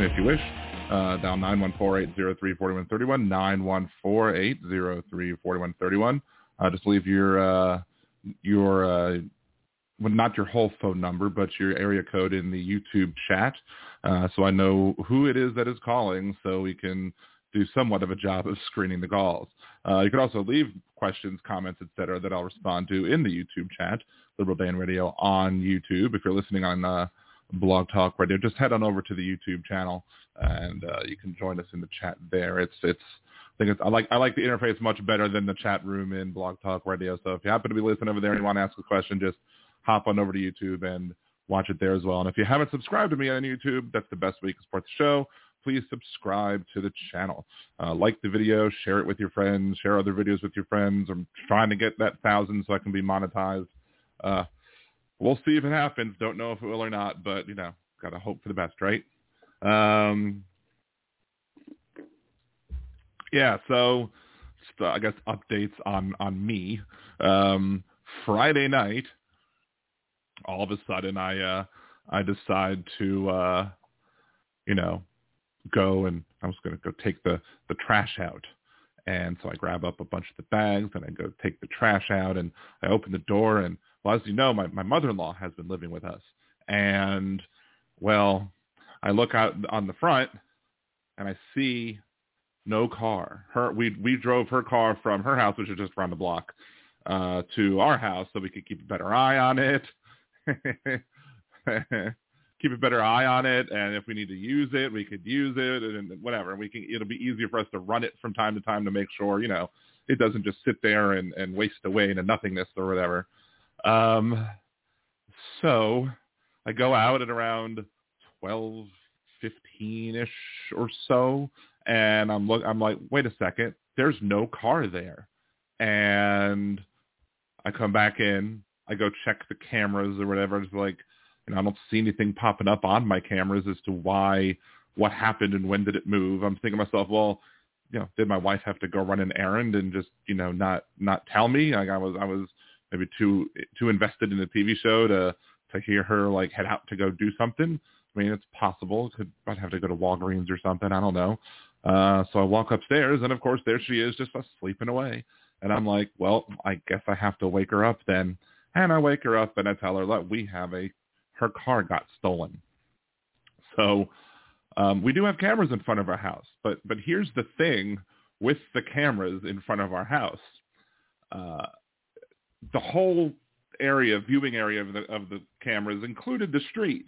if you wish. Uh, dial 914-803-4131, 914-803-4131. Uh, just leave your, uh, your, uh, well, not your whole phone number, but your area code in the YouTube chat, uh, so I know who it is that is calling, so we can do somewhat of a job of screening the calls. Uh, you can also leave questions, comments, etc., that I'll respond to in the YouTube chat, Liberal Dan Radio on YouTube. If you're listening on uh, Blog Talk Radio, just head on over to the YouTube channel and uh, you can join us in the chat there. It's it's I think it's I like I like the interface much better than the chat room in Blog Talk Radio. So if you happen to be listening over there and you want to ask a question, just hop on over to YouTube and watch it there as well. And if you haven't subscribed to me on YouTube, that's the best way you can support the show. Please subscribe to the channel. Uh, like the video, share it with your friends, share other videos with your friends. I'm trying to get that thousand so I can be monetized. Uh, we'll see if it happens. Don't know if it will or not, but you know, gotta hope for the best, right? Um, yeah, so just, uh, I guess updates on on me. Um, Friday night, all of a sudden, I uh, I decide to uh, you know go and I was to go take the the trash out. And so I grab up a bunch of the bags and I go take the trash out and I open the door and well, as you know, my, my mother-in-law has been living with us. And well, I look out on the front and I see no car. Her we we drove her car from her house, which is just around the block, uh, to our house so we could keep a better eye on it. keep a better eye on it and if we need to use it we could use it and whatever and we can it'll be easier for us to run it from time to time to make sure you know it doesn't just sit there and, and waste away into nothingness or whatever um so i go out at around twelve fifteen ish or so and i'm look i'm like wait a second there's no car there and i come back in i go check the cameras or whatever it's like you know, I don't see anything popping up on my cameras as to why, what happened and when did it move. I'm thinking to myself, well, you know, did my wife have to go run an errand and just, you know, not, not tell me? Like I was, I was maybe too, too invested in the TV show to, to hear her like head out to go do something. I mean, it's possible. Could I'd have to go to Walgreens or something. I don't know. Uh, so I walk upstairs and of course there she is just sleeping away. And I'm like, well, I guess I have to wake her up then. And I wake her up and I tell her, look, we have a her car got stolen. So um, we do have cameras in front of our house, but but here's the thing with the cameras in front of our house, uh, the whole area, viewing area of the of the cameras included the street,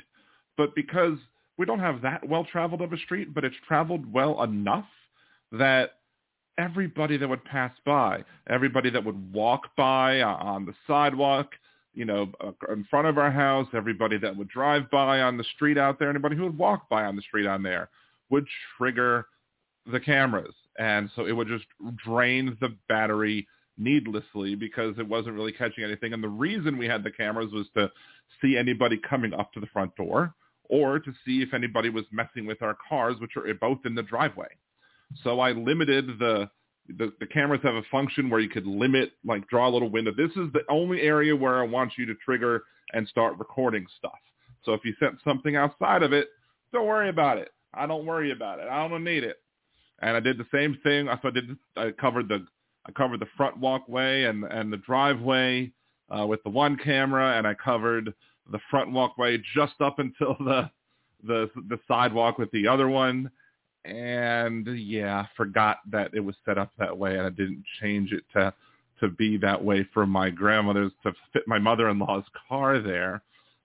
but because we don't have that well traveled of a street, but it's traveled well enough that everybody that would pass by, everybody that would walk by on the sidewalk, you know, uh, in front of our house, everybody that would drive by on the street out there, anybody who would walk by on the street on there would trigger the cameras. And so it would just drain the battery needlessly because it wasn't really catching anything. And the reason we had the cameras was to see anybody coming up to the front door or to see if anybody was messing with our cars, which are both in the driveway. So I limited the the, the cameras have a function where you could limit, like draw a little window. This is the only area where I want you to trigger and start recording stuff. So if you sent something outside of it, don't worry about it. I don't worry about it. I don't need it. And I did the same thing. So I did. I covered the I covered the front walkway and and the driveway uh, with the one camera, and I covered the front walkway just up until the the the sidewalk with the other one and yeah, forgot that it was set up that way, and I didn't change it to to be that way for my grandmother's to fit my mother-in-law's car there,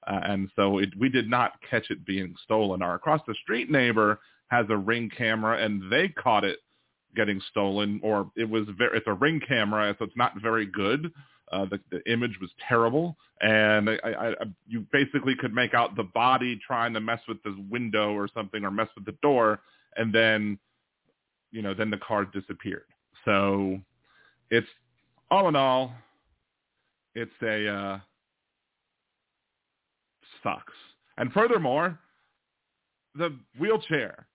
uh, and so it, we did not catch it being stolen. Our across the street neighbor has a ring camera, and they caught it getting stolen, or it was very, it's a ring camera, so it's not very good. Uh, the, the image was terrible, and I, I, I, you basically could make out the body trying to mess with the window or something, or mess with the door, and then you know then the car disappeared. So it's all in all, it's a uh, sucks. And furthermore, the wheelchair,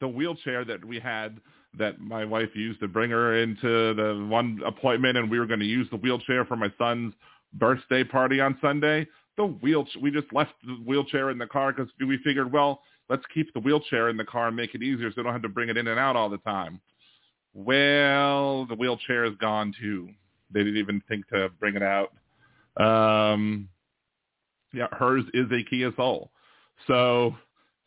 the wheelchair that we had that my wife used to bring her into the one appointment, and we were going to use the wheelchair for my son's birthday party on Sunday. the wheel. We just left the wheelchair in the car because we figured, well, let's keep the wheelchair in the car and make it easier so they don't have to bring it in and out all the time. Well, the wheelchair is gone too. They didn't even think to bring it out. Um, yeah, hers is a Kia Soul. So,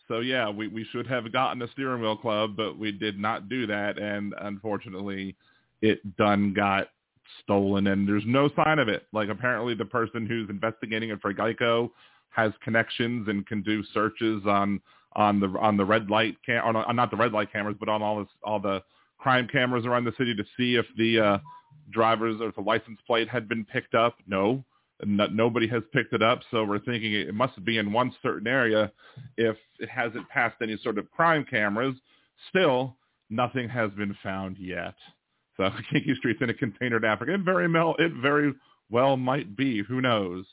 so yeah, we, we should have gotten a steering wheel club, but we did not do that. And unfortunately, it done got stolen and there's no sign of it. Like apparently the person who's investigating it for Geico has connections and can do searches on on the on the red light cam or not, not the red light cameras, but on all this all the crime cameras around the city to see if the uh, drivers or if the license plate had been picked up. No, not, nobody has picked it up. So we're thinking it must be in one certain area. If it hasn't passed any sort of crime cameras, still nothing has been found yet. So Kinky Street's in a container in Africa. It very well, it very well might be. Who knows?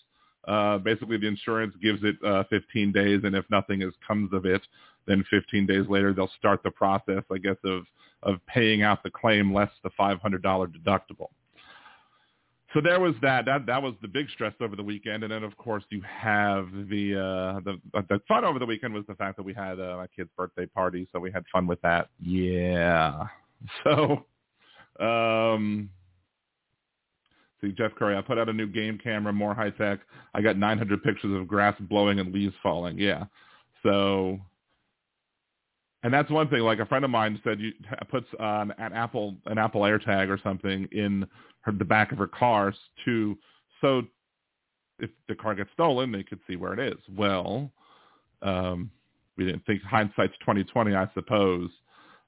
Uh, basically, the insurance gives it uh, 15 days, and if nothing is comes of it, then 15 days later they'll start the process, I guess, of of paying out the claim less the $500 deductible. So there was that. That that was the big stress over the weekend, and then of course you have the uh, the the fun over the weekend was the fact that we had uh, my kid's birthday party, so we had fun with that. Yeah. So um, see, Jeff Curry, I put out a new game camera, more high tech. I got 900 pictures of grass blowing and leaves falling. Yeah. So, and that's one thing. Like a friend of mine said, you puts an Apple an Apple AirTag or something in her the back of her car to so if the car gets stolen, they could see where it is. Well, um, we didn't think hindsight's 2020, I suppose.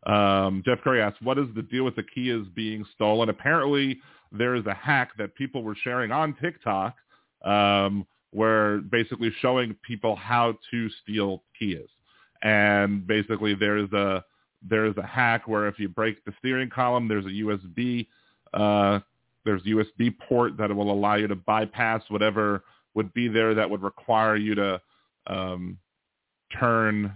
Um, Jeff Curry asks, what is the deal with the Kias being stolen? Apparently, there is a hack that people were sharing on TikTok um, where basically showing people how to steal Kias. And basically, there's a there's a hack where if you break the steering column, there's a USB uh, there's USB port that will allow you to bypass whatever would be there that would require you to um, turn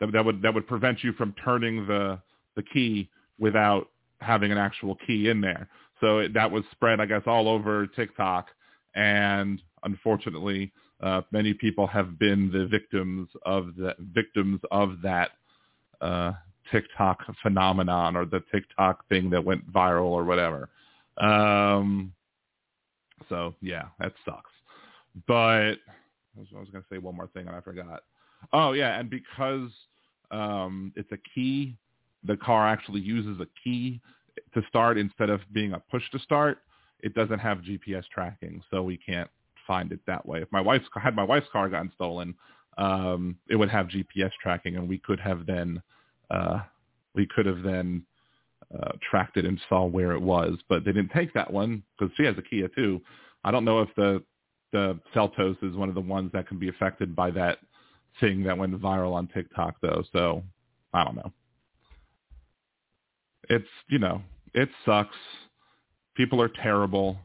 that, that would that would prevent you from turning the the key without having an actual key in there. So it, that was spread, I guess, all over TikTok, and unfortunately, uh, many people have been the victims of the victims of that uh, TikTok phenomenon or the TikTok thing that went viral or whatever. Um, so yeah, that sucks. But I was, was going to say one more thing and I forgot. Oh yeah, and because um, it's a key, the car actually uses a key to start instead of being a push to start. It doesn't have GPS tracking, so we can't find it that way. If my wife's had my wife's car gotten stolen, um, it would have GPS tracking, and we could have then uh, we could have then uh, tracked it and saw where it was. But they didn't take that one because she has a Kia too. I don't know if the the Seltos is one of the ones that can be affected by that thing that went viral on TikTok though. So I don't know. It's you know it sucks. People are terrible.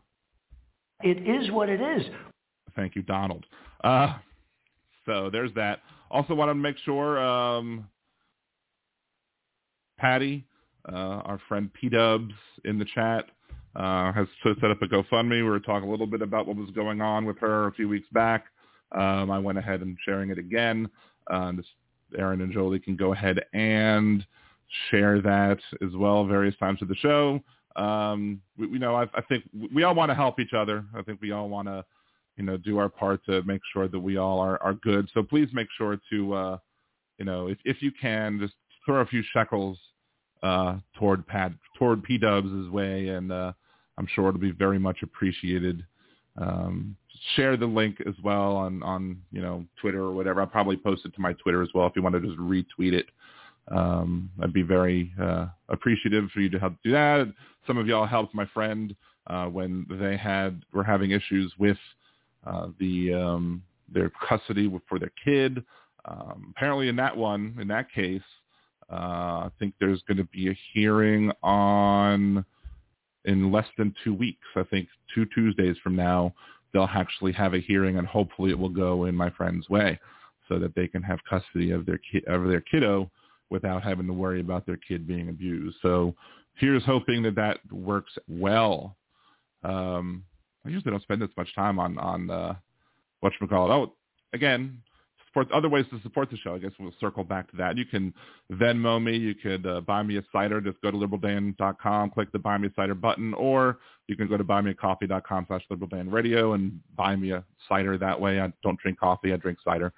It is what it is. Thank you, Donald. Uh, so there's that. Also want to make sure um, Patty, uh, our friend P Dubs in the chat, uh, has set up a GoFundMe. We were talking a little bit about what was going on with her a few weeks back. Um, I went ahead and sharing it again. Uh, this, Aaron and Jolie can go ahead and share that as well various times of the show. Um, we, you know, I, I think we all want to help each other. I think we all want to, you know, do our part to make sure that we all are, are good. So please make sure to, uh, you know, if, if you can, just throw a few shekels uh, toward Pat, toward P Dubs' way, and uh, I'm sure it'll be very much appreciated. Um, share the link as well on on you know Twitter or whatever. I'll probably post it to my Twitter as well if you want to just retweet it. Um, I'd be very uh, appreciative for you to help do that. Some of y'all helped my friend uh, when they had were having issues with uh, the um, their custody for their kid. Um, apparently, in that one, in that case, uh, I think there's going to be a hearing on in less than two weeks. I think two Tuesdays from now, they'll actually have a hearing, and hopefully it will go in my friend's way, so that they can have custody of their ki- of their kiddo without having to worry about their kid being abused. So here's hoping that that works well. Um, I usually don't spend this much time on on uh, it. Oh, again, support other ways to support the show. I guess we'll circle back to that. You can Venmo me. You could uh, buy me a cider. Just go to liberaldan.com, click the buy me a cider button, or you can go to buymeacoffee.com slash liberaldanradio and buy me a cider that way. I don't drink coffee. I drink cider.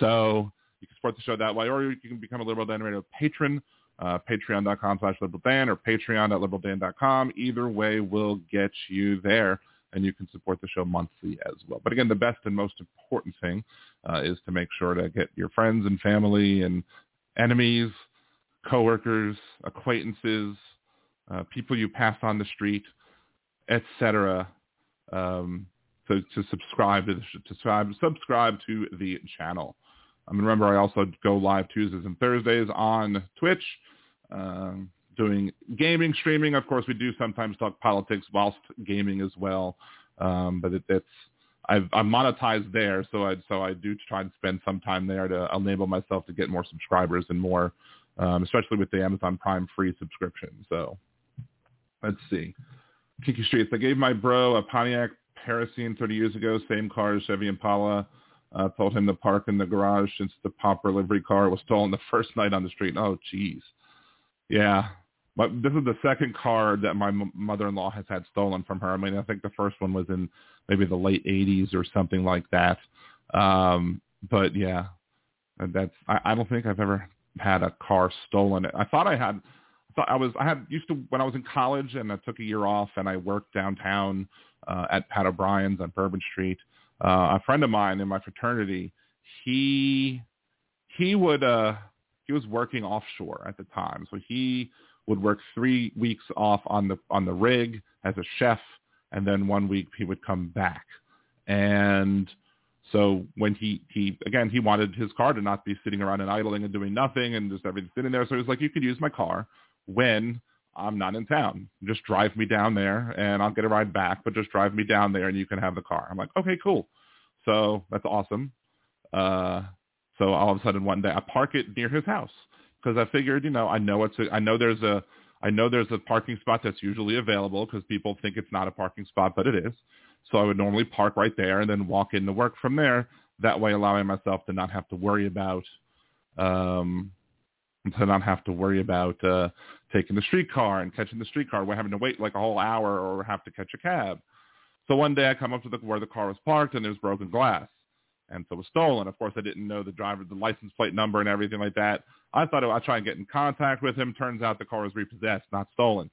So you can support the show that way, or you can become a Liberal Dan Radio patron. Uh, patreon.com slash liberaldan or patreon.liberaldan.com. Either way will get you there and you can support the show monthly as well. But again, the best and most important thing uh, is to make sure to get your friends and family and enemies, coworkers, acquaintances, uh, people you pass on the street, etc. Um, to, to subscribe to the, to subscribe, subscribe to the channel. Um, remember, I also go live Tuesdays and Thursdays on Twitch. Um, doing gaming streaming. Of course, we do sometimes talk politics whilst gaming as well. Um, but it, it's I've, I'm monetized there, so I so I do try and spend some time there to enable myself to get more subscribers and more, um, especially with the Amazon Prime free subscription. So let's see, Kinky Streets. I gave my bro a Pontiac Parisienne 30 years ago, same car as Chevy Impala. Uh, told him to park in the garage since the pauper livery car was stolen the first night on the street. Oh, jeez. Yeah, but this is the second car that my m- mother-in-law has had stolen from her. I mean, I think the first one was in maybe the late 80s or something like that. Um, but yeah, that's, I, I don't think I've ever had a car stolen. I thought I had, I thought I was, I had used to, when I was in college and I took a year off and I worked downtown, uh, at Pat O'Brien's on Bourbon Street. Uh, a friend of mine in my fraternity, he, he would, uh, he was working offshore at the time. So he would work three weeks off on the on the rig as a chef, and then one week he would come back. And so when he he again he wanted his car to not be sitting around and idling and doing nothing and just everything sitting there. So he was like, you could use my car when I'm not in town. Just drive me down there and I'll get a ride back, but just drive me down there and you can have the car. I'm like, okay, cool. So that's awesome. Uh, so all of a sudden one day I park it near his house because I figured, you know, I know it's a, I know there's a, I know there's a parking spot that's usually available because people think it's not a parking spot, but it is. So I would normally park right there and then walk into work from there. That way, allowing myself to not have to worry about, um, to not have to worry about uh, taking the streetcar and catching the streetcar. We're having to wait like a whole hour or have to catch a cab. So one day I come up to the, where the car was parked and there's broken glass and so it was stolen. Of course, I didn't know the driver, the license plate number, and everything like that. I thought I'd try and get in contact with him. Turns out the car was repossessed, not stolen.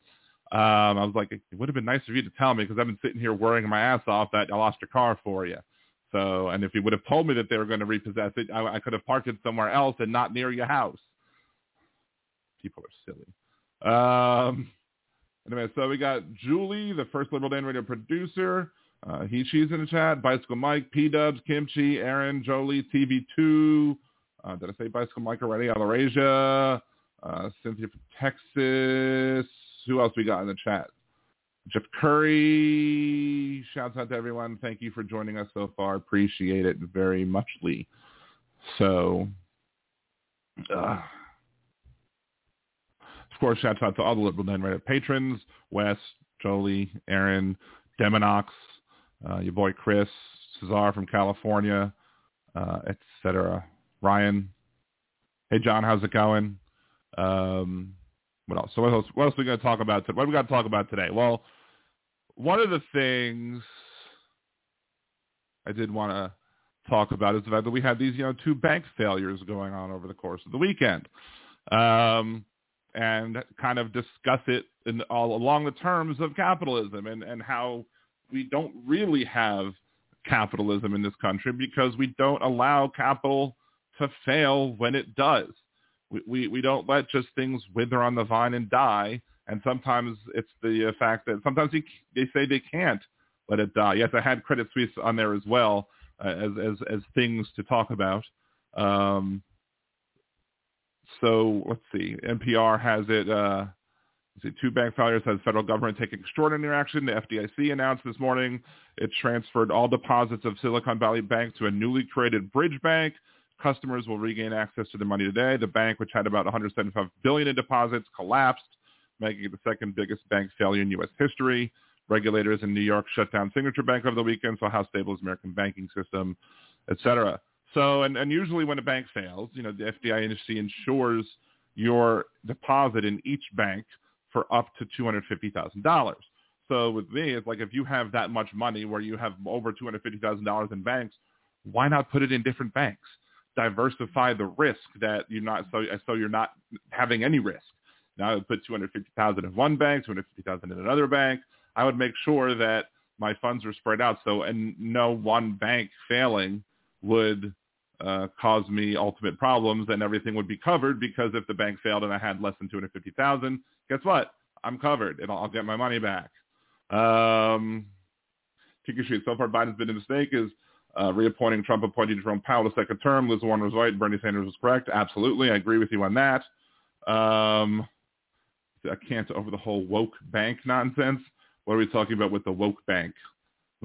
Um, I was like, it would have been nice of you to tell me because I've been sitting here worrying my ass off that I lost your car for you. So, and if you would have told me that they were going to repossess it, I, I could have parked it somewhere else and not near your house. People are silly. Um, anyway, so we got Julie, the first Liberal Dan Radio producer. Uh, he, she's in the chat. Bicycle Mike, P-Dubs, Kimchi, Aaron, Jolie, TV2. Uh, did I say Bicycle Mike already? Alarasia, uh, Cynthia from Texas. Who else we got in the chat? Jeff Curry. Shouts out to everyone. Thank you for joining us so far. Appreciate it very muchly. So, uh, of course, shouts out to all the Liberal Dan Radio patrons, Wes, Jolie, Aaron, Deminox, uh, your boy Chris, Cesar from California, uh, etc. Ryan, hey John, how's it going? Um, what else? So what else? What else are we going to talk about? What are we got to talk about today? Well, one of the things I did want to talk about is the fact that we had these, you know, two bank failures going on over the course of the weekend, um, and kind of discuss it in all along the terms of capitalism and and how we don't really have capitalism in this country because we don't allow capital to fail when it does. We, we, we don't let just things wither on the vine and die. And sometimes it's the fact that sometimes they, they say they can't let it die. Yes, I had Credit Suisse on there as well uh, as, as, as things to talk about. Um, so let's see. NPR has it. Uh, See, two bank failures has federal government taking extraordinary action. The FDIC announced this morning it transferred all deposits of Silicon Valley Bank to a newly created bridge bank. Customers will regain access to their money today. The bank, which had about 175 billion in deposits, collapsed, making it the second biggest bank failure in U.S. history. regulators in New York shut down Signature Bank over the weekend. So how stable is American banking system, et cetera. So, and, and usually when a bank fails, you know, the FDIC insures your deposit in each bank for up to $250,000. So with me, it's like if you have that much money where you have over $250,000 in banks, why not put it in different banks? Diversify the risk that you're not so so you're not having any risk. Now I would put 250,000 in one bank, 250,000 in another bank. I would make sure that my funds are spread out so and no one bank failing would uh, cause me ultimate problems and everything would be covered because if the bank failed and I had less than 250,000, guess what? I'm covered and I'll get my money back. Um, so far Biden's been a mistake is uh, reappointing Trump appointing Jerome Powell a second term. Liz Warren was right. Bernie Sanders was correct. Absolutely. I agree with you on that. Um, I can't over the whole woke bank nonsense. What are we talking about with the woke bank?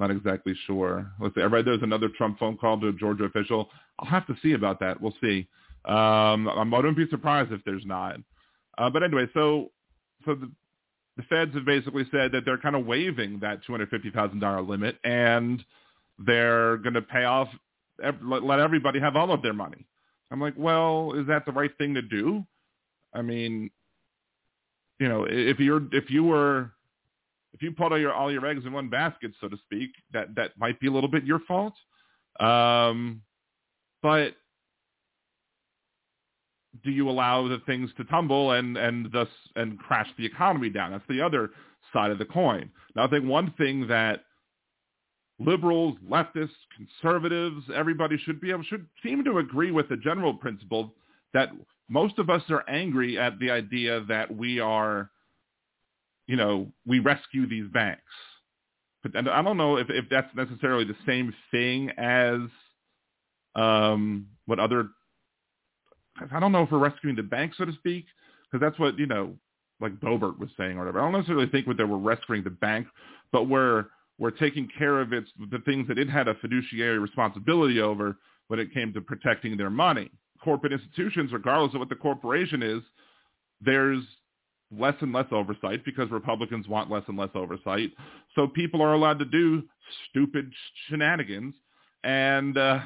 Not exactly sure. Let's see. I read there's another Trump phone call to a Georgia official. I'll have to see about that. We'll see. Um, I wouldn't be surprised if there's not. Uh, but anyway, so so the the feds have basically said that they're kind of waiving that $250,000 limit and they're going to pay off, let everybody have all of their money. I'm like, well, is that the right thing to do? I mean, you know, if you're, if you were, if you put all your, all your eggs in one basket, so to speak, that, that might be a little bit your fault. Um, but do you allow the things to tumble and and thus and crash the economy down? That's the other side of the coin. Now, I think one thing that liberals, leftists, conservatives, everybody should be able should seem to agree with the general principle that most of us are angry at the idea that we are, you know, we rescue these banks. But I don't know if, if that's necessarily the same thing as um, what other I don't know if we're rescuing the bank, so to speak, because that's what, you know, like Boebert was saying or whatever. I don't necessarily think that we're rescuing the bank, but we're, we're taking care of its, the things that it had a fiduciary responsibility over when it came to protecting their money. Corporate institutions, regardless of what the corporation is, there's less and less oversight because Republicans want less and less oversight. So people are allowed to do stupid shenanigans and, uh,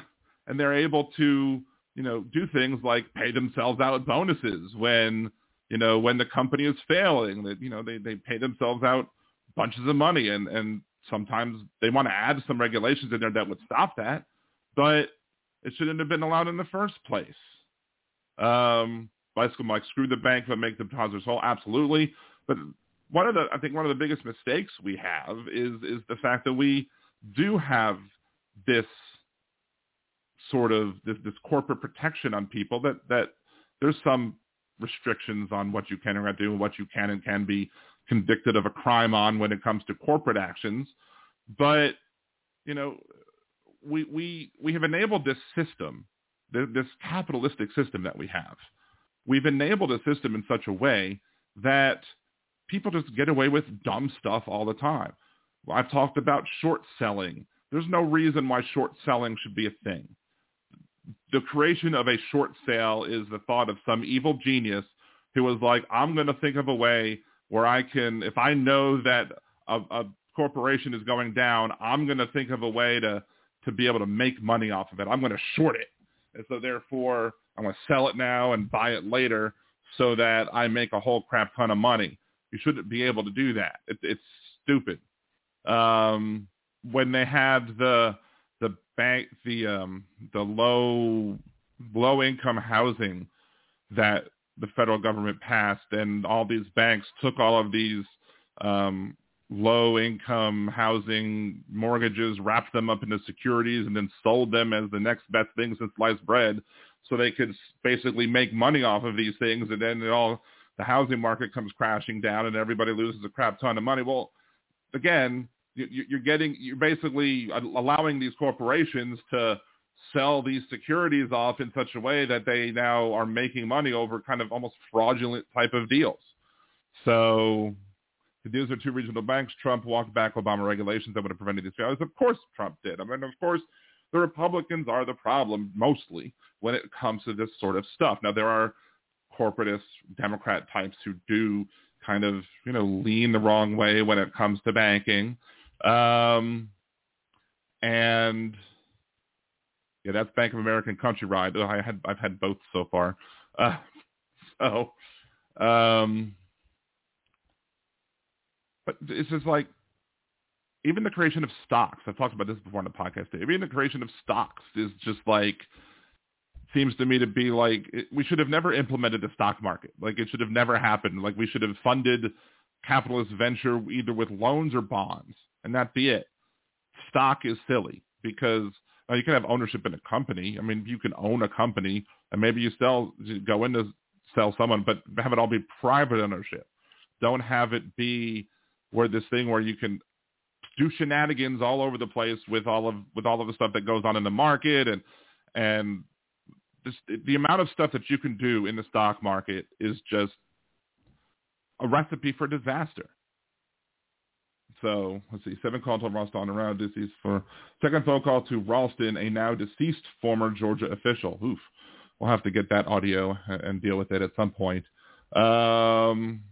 and they're able to you know, do things like pay themselves out bonuses when, you know, when the company is failing. That you know, they they pay themselves out bunches of money, and and sometimes they want to add some regulations in there that would stop that, but it shouldn't have been allowed in the first place. Um, Bicycle Mike, screw the bank, but make the depositors whole. Absolutely, but one of the I think one of the biggest mistakes we have is is the fact that we do have this sort of this, this corporate protection on people that, that there's some restrictions on what you can and can't do and what you can and can be convicted of a crime on when it comes to corporate actions. But, you know, we, we, we have enabled this system, this capitalistic system that we have. We've enabled a system in such a way that people just get away with dumb stuff all the time. I've talked about short selling. There's no reason why short selling should be a thing the creation of a short sale is the thought of some evil genius who was like, I'm going to think of a way where I can, if I know that a, a corporation is going down, I'm going to think of a way to, to be able to make money off of it. I'm going to short it. And so therefore, I'm going to sell it now and buy it later so that I make a whole crap ton of money. You shouldn't be able to do that. It, it's stupid. Um, when they had the the bank the um the low low income housing that the federal government passed and all these banks took all of these um low income housing mortgages wrapped them up into securities and then sold them as the next best thing since sliced bread so they could basically make money off of these things and then it all the housing market comes crashing down and everybody loses a crap ton of money well again you're getting you're basically allowing these corporations to sell these securities off in such a way that they now are making money over kind of almost fraudulent type of deals. So these are two regional banks. Trump walked back Obama regulations that would have prevented these failures. Of course Trump did. I mean, of course the Republicans are the problem mostly when it comes to this sort of stuff. Now there are corporatist Democrat types who do kind of you know lean the wrong way when it comes to banking, um, and yeah, that's Bank of America and Countrywide. I had I've had both so far. Uh, so, um, but it's just like even the creation of stocks. I've talked about this before on the podcast. Even the creation of stocks is just like seems to me to be like it, we should have never implemented the stock market. Like it should have never happened. Like we should have funded capitalist venture either with loans or bonds, and that be it. Stock is silly because you can have ownership in a company. I mean, you can own a company, and maybe you sell, go in to sell someone, but have it all be private ownership. Don't have it be where this thing where you can do shenanigans all over the place with all of with all of the stuff that goes on in the market and and this, the amount of stuff that you can do in the stock market is just a recipe for disaster. So let's see, seven calls to Ralston around deceased for second phone call to Ralston, a now deceased former Georgia official. Oof, we'll have to get that audio and deal with it at some point. Um,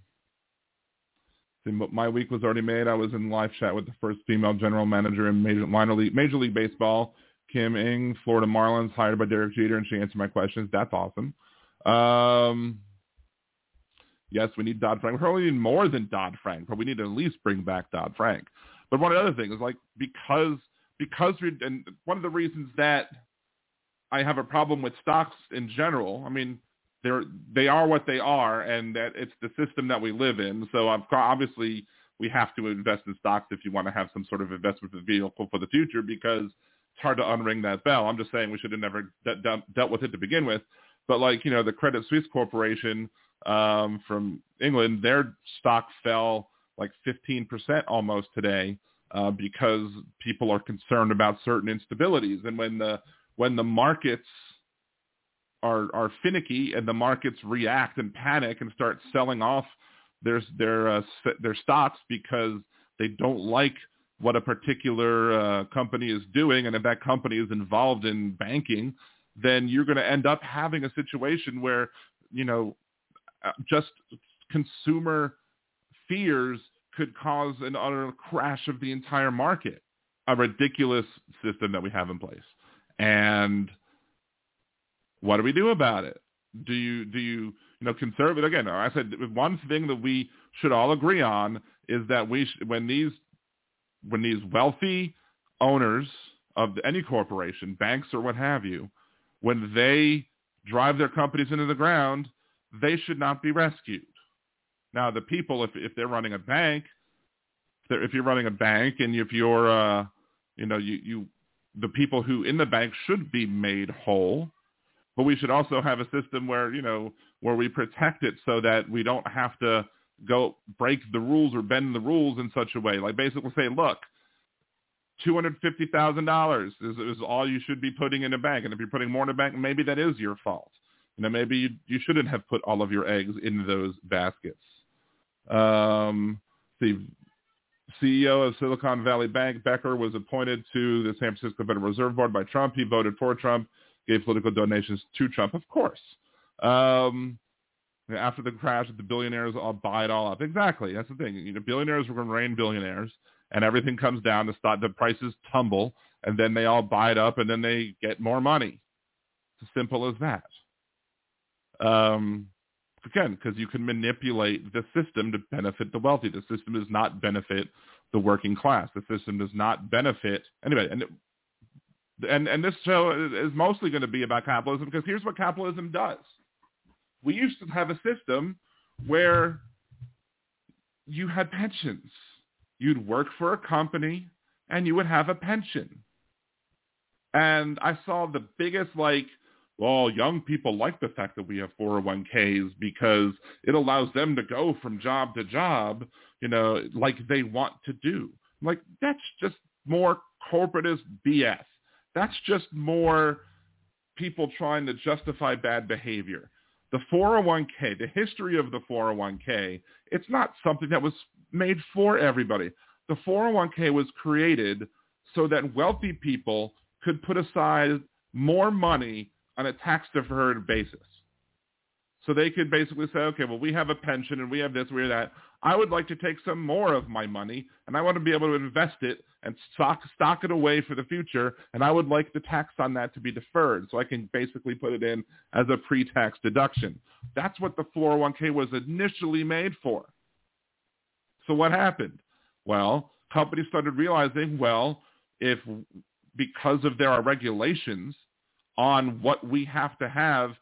my week was already made. I was in live chat with the first female general manager in Major, minor league, Major League Baseball, Kim Ng, Florida Marlins, hired by Derek Jeter, and she answered my questions. That's awesome. Um, Yes, we need Dodd Frank. We probably need more than Dodd Frank, but we need to at least bring back Dodd Frank. But one other thing is like because because we and one of the reasons that I have a problem with stocks in general. I mean, they're they are what they are, and that it's the system that we live in. So obviously we have to invest in stocks if you want to have some sort of investment vehicle for the future because it's hard to unring that bell. I'm just saying we should have never de- de- dealt with it to begin with. But like you know, the Credit Suisse Corporation um, from England, their stock fell like 15% almost today uh, because people are concerned about certain instabilities. And when the when the markets are are finicky and the markets react and panic and start selling off their their uh, their stocks because they don't like what a particular uh, company is doing, and if that company is involved in banking, then you're going to end up having a situation where you know uh, just consumer fears could cause an utter crash of the entire market. A ridiculous system that we have in place. And what do we do about it? Do you do you you know conservative again? I said one thing that we should all agree on is that we sh- when these when these wealthy owners of any corporation, banks or what have you, when they drive their companies into the ground, they should not be rescued. Now, the people, if if they're running a bank, if, you're running a bank and if you're, uh, you know, you you the people who in the bank should be made whole, but we should also have a system where you know where we protect it so that we don't have to go break the rules or bend the rules in such a way. Like basically say, look, two hundred fifty thousand dollars is is all you should be putting in a bank, and if you're putting more in a bank, maybe that is your fault. You know, maybe you, you shouldn't have put all of your eggs in those baskets. Um, the CEO of Silicon Valley Bank, Becker, was appointed to the San Francisco Federal Reserve Board by Trump. He voted for Trump, gave political donations to Trump, of course. Um, after the crash, the billionaires all buy it all up. Exactly. That's the thing. You know, billionaires to rain billionaires, and everything comes down to stock. the prices tumble, and then they all buy it up, and then they get more money. It's as simple as that. Um, again, because you can manipulate the system to benefit the wealthy. The system does not benefit the working class. The system does not benefit anybody. And and and this show is mostly going to be about capitalism because here's what capitalism does. We used to have a system where you had pensions. You'd work for a company and you would have a pension. And I saw the biggest like well, young people like the fact that we have 401ks because it allows them to go from job to job, you know, like they want to do. Like that's just more corporatist BS. That's just more people trying to justify bad behavior. The 401k, the history of the 401k, it's not something that was made for everybody. The 401k was created so that wealthy people could put aside more money on a tax deferred basis. So they could basically say, okay, well, we have a pension and we have this, we have that. I would like to take some more of my money and I want to be able to invest it and stock, stock it away for the future. And I would like the tax on that to be deferred so I can basically put it in as a pre-tax deduction. That's what the 401k was initially made for. So what happened? Well, companies started realizing, well, if because of there are regulations on what we have to have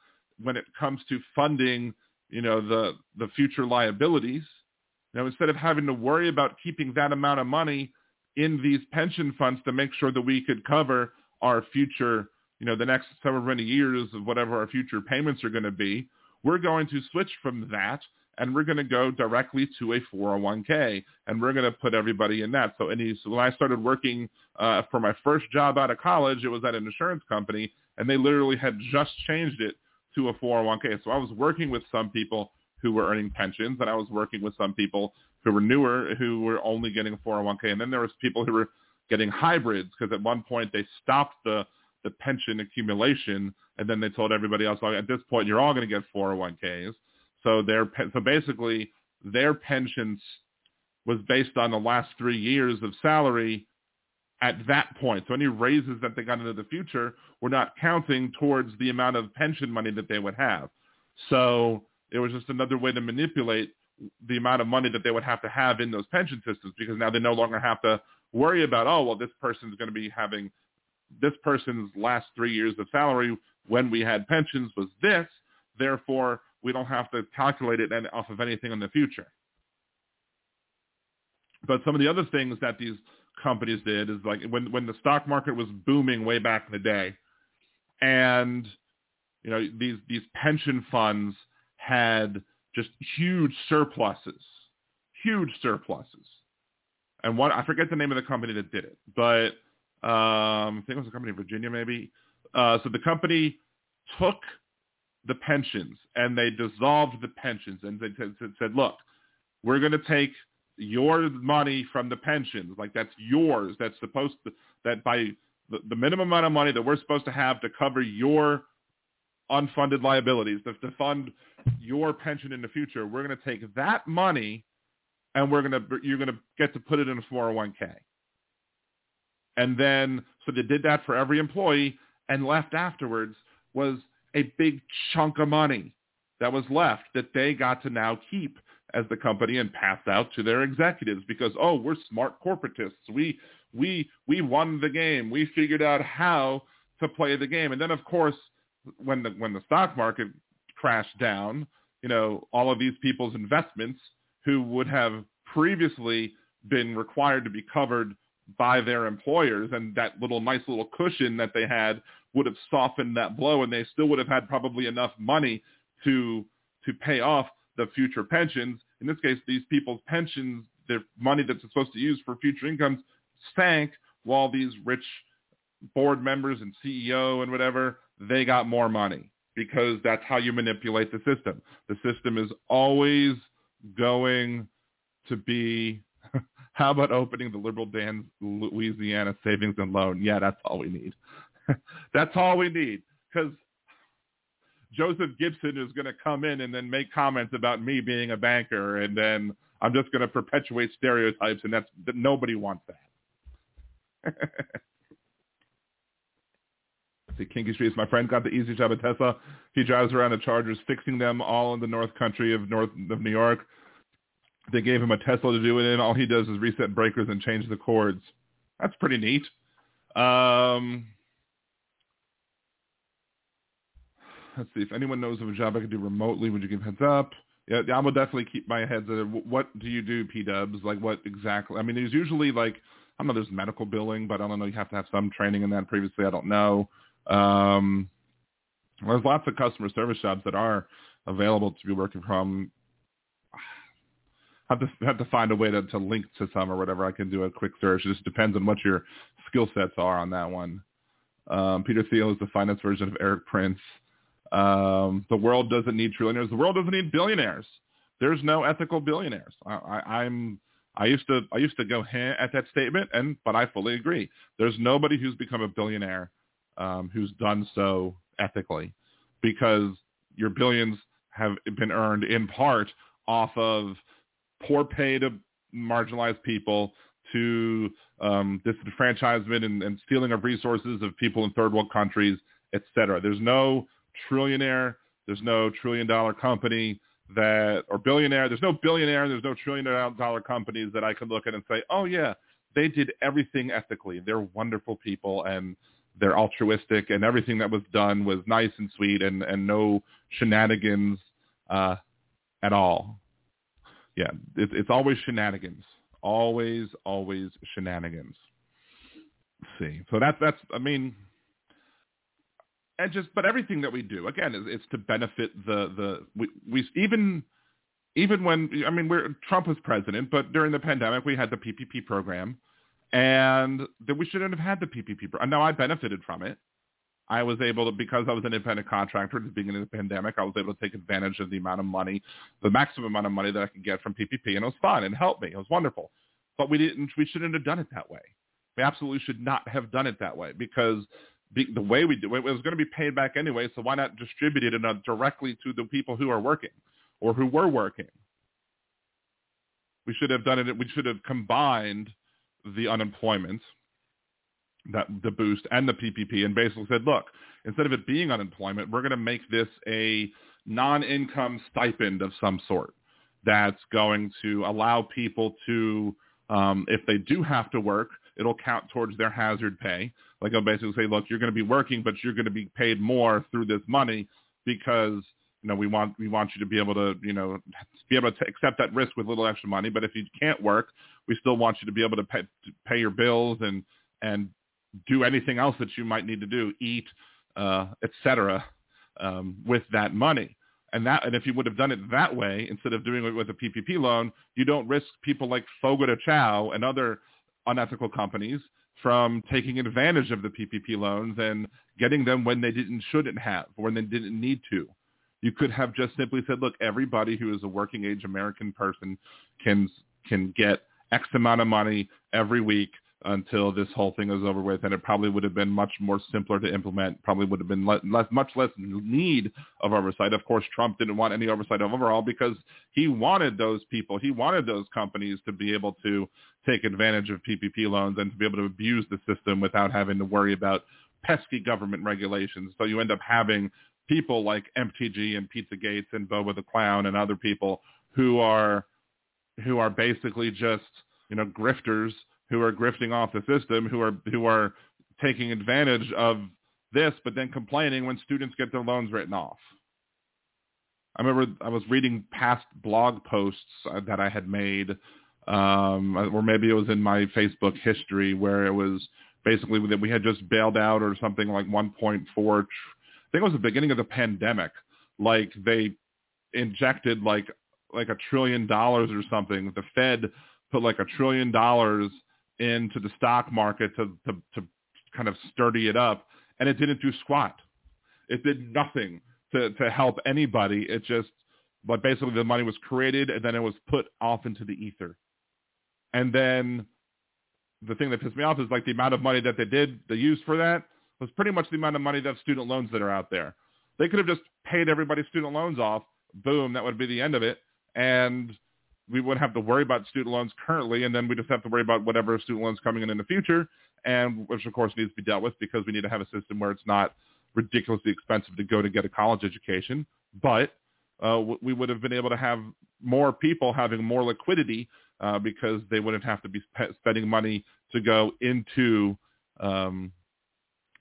when it comes to funding, you know, the the future liabilities. Now, instead of having to worry about keeping that amount of money in these pension funds to make sure that we could cover our future, you know, the next several many years of whatever our future payments are going to be, we're going to switch from that and we're going to go directly to a 401k and we're going to put everybody in that. So, any, so when I started working uh, for my first job out of college, it was at an insurance company and they literally had just changed it to a 401k. So I was working with some people who were earning pensions, and I was working with some people who were newer who were only getting a 401k. And then there was people who were getting hybrids because at one point they stopped the the pension accumulation, and then they told everybody else, at this point, you're all going to get 401ks. So their so basically their pensions was based on the last three years of salary at that point. So any raises that they got into the future were not counting towards the amount of pension money that they would have. So it was just another way to manipulate the amount of money that they would have to have in those pension systems because now they no longer have to worry about, oh, well, this person's going to be having this person's last three years of salary when we had pensions was this. Therefore, we don't have to calculate it off of anything in the future. But some of the other things that these companies did is like when when the stock market was booming way back in the day, and you know these these pension funds had just huge surpluses, huge surpluses. And what I forget the name of the company that did it, but um, I think it was a company in Virginia maybe. Uh, so the company took the pensions and they dissolved the pensions and they said, look, we're going to take your money from the pensions, like that's yours. That's supposed to that by the, the minimum amount of money that we're supposed to have to cover your unfunded liabilities, to, to fund your pension in the future. We're going to take that money and we're going to you're going to get to put it in a 401k. And then so they did that for every employee and left afterwards was a big chunk of money that was left that they got to now keep as the company and pass out to their executives because oh we're smart corporatists. We we we won the game. We figured out how to play the game. And then of course when the when the stock market crashed down you know all of these people's investments who would have previously been required to be covered by their employers and that little nice little cushion that they had would have softened that blow and they still would have had probably enough money to to pay off the future pensions. In this case, these people's pensions, their money that's supposed to use for future incomes sank while these rich board members and CEO and whatever, they got more money because that's how you manipulate the system. The system is always going to be how about opening the Liberal Dan Louisiana Savings and Loan? Yeah, that's all we need. that's all we need because Joseph Gibson is going to come in and then make comments about me being a banker, and then I'm just going to perpetuate stereotypes, and that's that nobody wants that. See, Kinky Street is my friend got the easy job at Tesla. He drives around the Chargers, fixing them all in the North Country of North of New York. They gave him a Tesla to do it in. All he does is reset breakers and change the cords. That's pretty neat. Um, let's see if anyone knows of a job I could do remotely. Would you give heads up? Yeah, I will definitely keep my heads. At what do you do, P Dubs? Like what exactly? I mean, there's usually like I don't know. There's medical billing, but I don't know. You have to have some training in that. Previously, I don't know. Um, there's lots of customer service jobs that are available to be working from. Have to have to find a way to, to link to some or whatever. I can do a quick search. It just depends on what your skill sets are on that one. Um, Peter Thiel is the finance version of Erik Prince. Um, the world doesn't need trillionaires. The world doesn't need billionaires. There's no ethical billionaires. I, I, I'm I used to I used to go at that statement, and but I fully agree. There's nobody who's become a billionaire um, who's done so ethically, because your billions have been earned in part off of poor pay to marginalized people to um, disenfranchisement and, and stealing of resources of people in third world countries, etc. There's no trillionaire, there's no trillion dollar company that, or billionaire, there's no billionaire, and there's no trillion dollar companies that I could look at and say, oh yeah, they did everything ethically. They're wonderful people and they're altruistic and everything that was done was nice and sweet and, and no shenanigans uh, at all. Yeah, it, it's always shenanigans. Always, always shenanigans. Let's see. So that's, that's, I mean, and just, but everything that we do, again, is, it's to benefit the, the, we, we even, even when, I mean, we're, Trump was president, but during the pandemic, we had the PPP program and that we shouldn't have had the PPP. Pro- now I benefited from it. I was able to, because I was an independent contractor at the beginning of the pandemic, I was able to take advantage of the amount of money, the maximum amount of money that I could get from PPP, and it was fun and helped me. It was wonderful. But we didn't, we shouldn't have done it that way. We absolutely should not have done it that way because the, way we do it, it was going to be paid back anyway. So why not distribute it directly to the people who are working or who were working? We should have done it. We should have combined the unemployment, that the boost and the PPP, and basically said, look, instead of it being unemployment, we're going to make this a non-income stipend of some sort that's going to allow people to, um, if they do have to work, it'll count towards their hazard pay. Like I'll basically say, look, you're going to be working, but you're going to be paid more through this money because you know we want we want you to be able to you know be able to accept that risk with a little extra money. But if you can't work, we still want you to be able to pay, to pay your bills and and do anything else that you might need to do, eat, uh, etc. Um, with that money. And that, and if you would have done it that way instead of doing it with a PPP loan, you don't risk people like Fogo de Chão and other unethical companies from taking advantage of the PPP loans and getting them when they didn't shouldn't have or when they didn't need to. You could have just simply said, look, everybody who is a working age American person can can get X amount of money every week until this whole thing is over with, and it probably would have been much more simpler to implement. Probably would have been less, less, much less need of oversight. Of course, Trump didn't want any oversight overall because he wanted those people, he wanted those companies to be able to take advantage of PPP loans and to be able to abuse the system without having to worry about pesky government regulations. So you end up having people like MTG and Pizza Gates and Boba the Clown and other people who are who are basically just you know grifters who are grifting off the system who are who are taking advantage of this but then complaining when students get their loans written off. I remember I was reading past blog posts that I had made um, or maybe it was in my Facebook history where it was basically that we had just bailed out or something like 1.4 I think it was the beginning of the pandemic like they injected like like a trillion dollars or something. The Fed put like a trillion dollars into the stock market to, to, to kind of sturdy it up, and it didn't do squat. It did nothing to, to help anybody. It just, but basically the money was created and then it was put off into the ether. And then the thing that pissed me off is like the amount of money that they did, they used for that was pretty much the amount of money that student loans that are out there. They could have just paid everybody's student loans off. Boom, that would be the end of it and we wouldn't have to worry about student loans currently, and then we just have to worry about whatever student loans coming in in the future, and which of course needs to be dealt with because we need to have a system where it's not ridiculously expensive to go to get a college education, but uh, we would have been able to have more people having more liquidity uh, because they wouldn't have to be sp- spending money to go into um,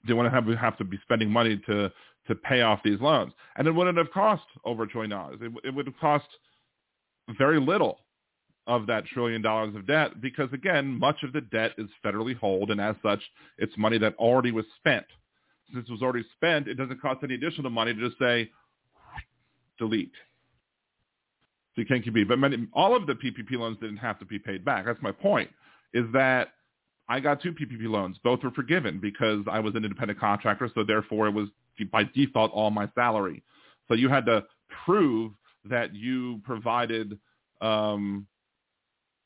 they wouldn't have, have to be spending money to to pay off these loans, and it wouldn't have cost over twenty dollars. It, it would have cost very little of that trillion dollars of debt because again, much of the debt is federally held and as such, it's money that already was spent. Since it was already spent, it doesn't cost any additional money to just say delete. So you can't keep it. But many, all of the PPP loans didn't have to be paid back. That's my point, is that I got two PPP loans. Both were forgiven because I was an independent contractor, so therefore it was by default all my salary. So you had to prove that you provided um,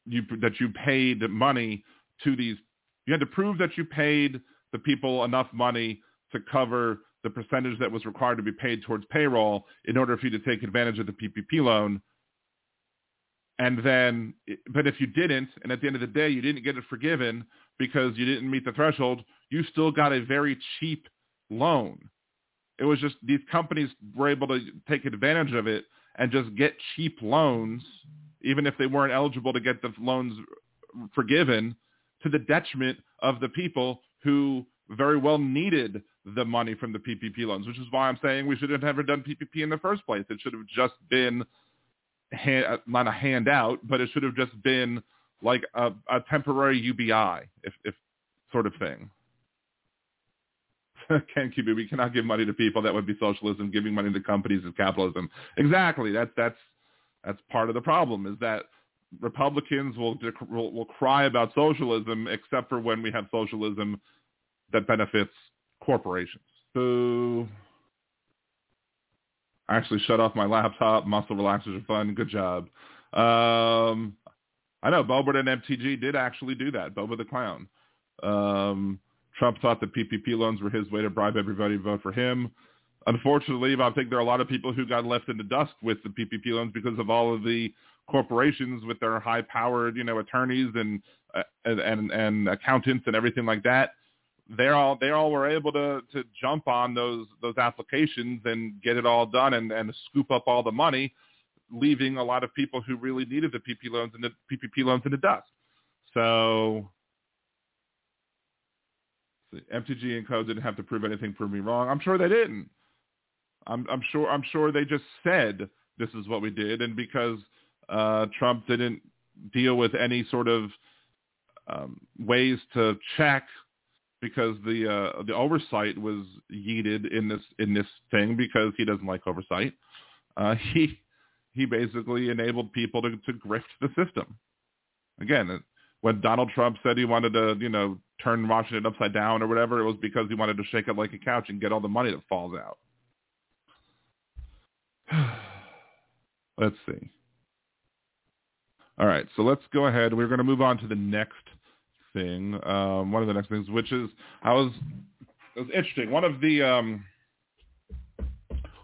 you that you paid money to these. You had to prove that you paid the people enough money to cover the percentage that was required to be paid towards payroll in order for you to take advantage of the PPP loan. And then, but if you didn't, and at the end of the day, you didn't get it forgiven because you didn't meet the threshold, you still got a very cheap loan. It was just these companies were able to take advantage of it and just get cheap loans, even if they weren't eligible to get the loans forgiven, to the detriment of the people who very well needed the money from the PPP loans, which is why I'm saying we should have never done PPP in the first place. It should have just been hand, uh, not a handout, but it should have just been like a, a temporary UBI, if, if sort of thing. Can't. We cannot give money to people. That would be socialism. Giving money to companies is capitalism. Exactly. That's that's that's part of the problem. Is that Republicans will, will will cry about socialism, except for when we have socialism that benefits corporations. So I actually shut off my laptop. Muscle relaxers are fun. Good job. Um, I know Boebert and MTG did actually do that. Boba the clown. Um, Trump thought the PPP loans were his way to bribe everybody to vote for him. Unfortunately, I think there are a lot of people who got left in the dust with the PPP loans because of all of the corporations with their high-powered, you know, attorneys and uh, and and accountants and everything like that they all they all were able to to jump on those those applications and get it all done and and scoop up all the money, leaving a lot of people who really needed the PPP loans and the PPP loans in the dust. So MTG and Co didn't have to prove anything, prove me wrong. I'm sure they didn't. I'm I'm sure I'm sure they just said this is what we did, and because uh, Trump didn't deal with any sort of um, ways to check because the uh, the oversight was yeeted in this in this thing because he doesn't like oversight. Uh, he he basically enabled people to, to grift the system. Again, when Donald Trump said he wanted to, you know, turn Washington upside down or whatever, it was because he wanted to shake it like a couch and get all the money that falls out. let's see. All right, so let's go ahead. We're going to move on to the next thing. Um, one of the next things, which is I was it was interesting. One of the um,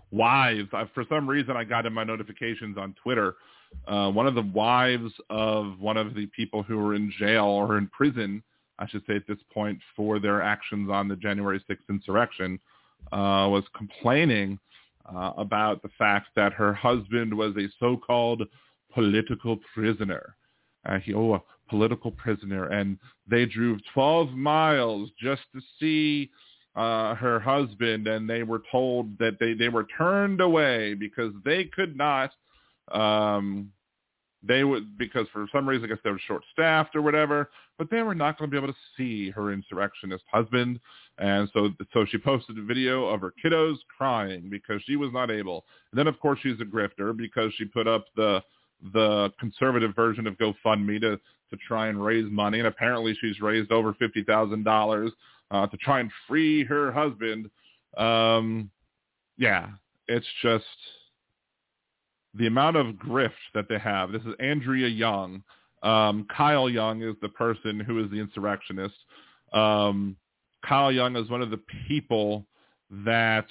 wives, I, for some reason, I got in my notifications on Twitter. Uh, one of the wives of one of the people who were in jail or in prison, I should say at this point, for their actions on the January 6th insurrection, uh, was complaining uh, about the fact that her husband was a so-called political prisoner. Uh, he, oh, a political prisoner, and they drove 12 miles just to see uh, her husband, and they were told that they, they were turned away because they could not, um, they would, because for some reason, I guess they were short-staffed or whatever, but they were not going to be able to see her insurrectionist husband. And so, so she posted a video of her kiddos crying because she was not able. And then, of course, she's a grifter because she put up the, the conservative version of GoFundMe to to try and raise money, and apparently she's raised over fifty thousand uh, dollars to try and free her husband. Um, yeah, it's just the amount of grift that they have. This is Andrea Young. Um, Kyle Young is the person who is the insurrectionist. Um, Kyle Young is one of the people that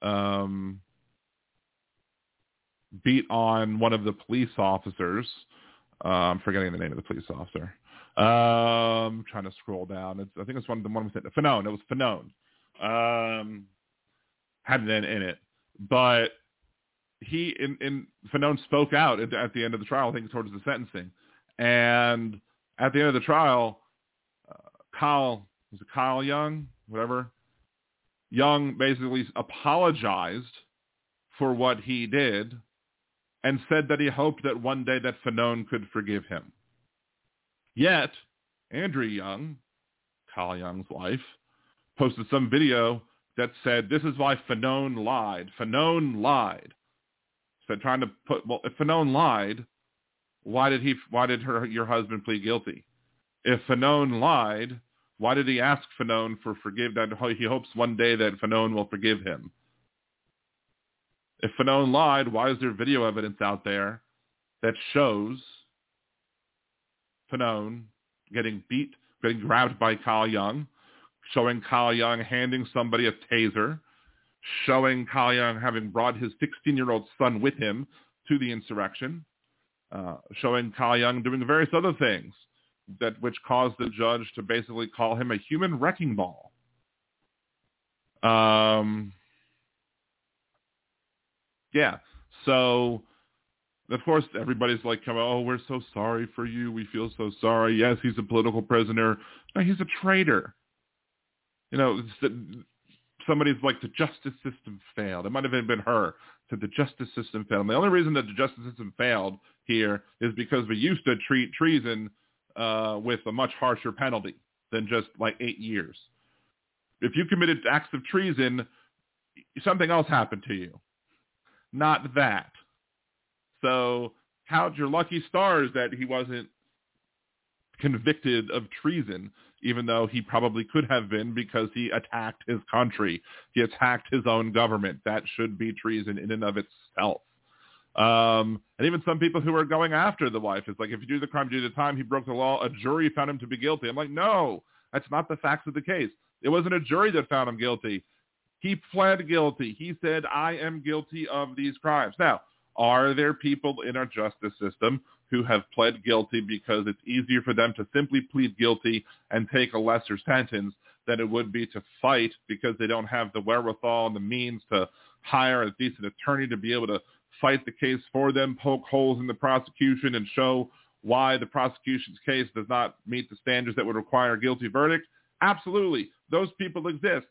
um, beat on one of the police officers. Uh, I'm forgetting the name of the police officer. Um, trying to scroll down. It's, I think it's one of the one with Fanone. It was Fanone. Um, had it in it, but he in, in Fanone spoke out at, at the end of the trial. I think towards the sentencing, and at the end of the trial, uh, Kyle was it Kyle Young, whatever. Young basically apologized for what he did and said that he hoped that one day that Fanone could forgive him. Yet, Andrea Young, Kyle Young's wife, posted some video that said, this is why Fanone lied. Fanone lied. So trying to put, well, if Fanone lied, why did he, why did her, your husband plead guilty? If Fanone lied, why did he ask Fanone for forgive that he hopes one day that Fanone will forgive him? If Fanone lied, why is there video evidence out there that shows Fanone getting beat, getting grabbed by Kyle Young, showing Kyle Young handing somebody a taser, showing Young having brought his 16-year-old son with him to the insurrection, uh, showing Young doing various other things that which caused the judge to basically call him a human wrecking ball. Um, yeah. So, of course, everybody's like, oh, we're so sorry for you. We feel so sorry. Yes, he's a political prisoner. No, he's a traitor. You know, somebody's like, the justice system failed. It might have been her. Said the justice system failed. And the only reason that the justice system failed here is because we used to treat treason uh, with a much harsher penalty than just like eight years. If you committed acts of treason, something else happened to you not that. So count your lucky stars that he wasn't convicted of treason, even though he probably could have been because he attacked his country. He attacked his own government. That should be treason in and of itself. Um, and even some people who are going after the wife is like, if you do the crime, do the time. He broke the law. A jury found him to be guilty. I'm like, no, that's not the facts of the case. It wasn't a jury that found him guilty. He pled guilty. He said, I am guilty of these crimes. Now, are there people in our justice system who have pled guilty because it's easier for them to simply plead guilty and take a lesser sentence than it would be to fight because they don't have the wherewithal and the means to hire a decent attorney to be able to fight the case for them, poke holes in the prosecution and show why the prosecution's case does not meet the standards that would require a guilty verdict? Absolutely. Those people exist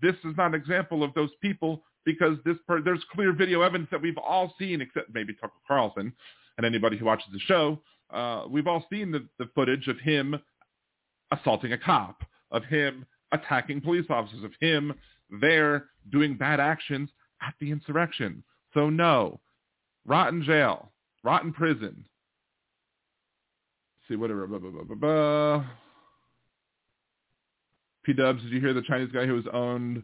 this is not an example of those people because this per- there's clear video evidence that we've all seen, except maybe Tucker Carlson and anybody who watches the show. Uh, we've all seen the, the footage of him assaulting a cop, of him attacking police officers, of him there doing bad actions at the insurrection. So no, rotten jail, rotten prison. Let's see whatever. Blah, blah, blah, P Dubs, did you hear the Chinese guy who was owned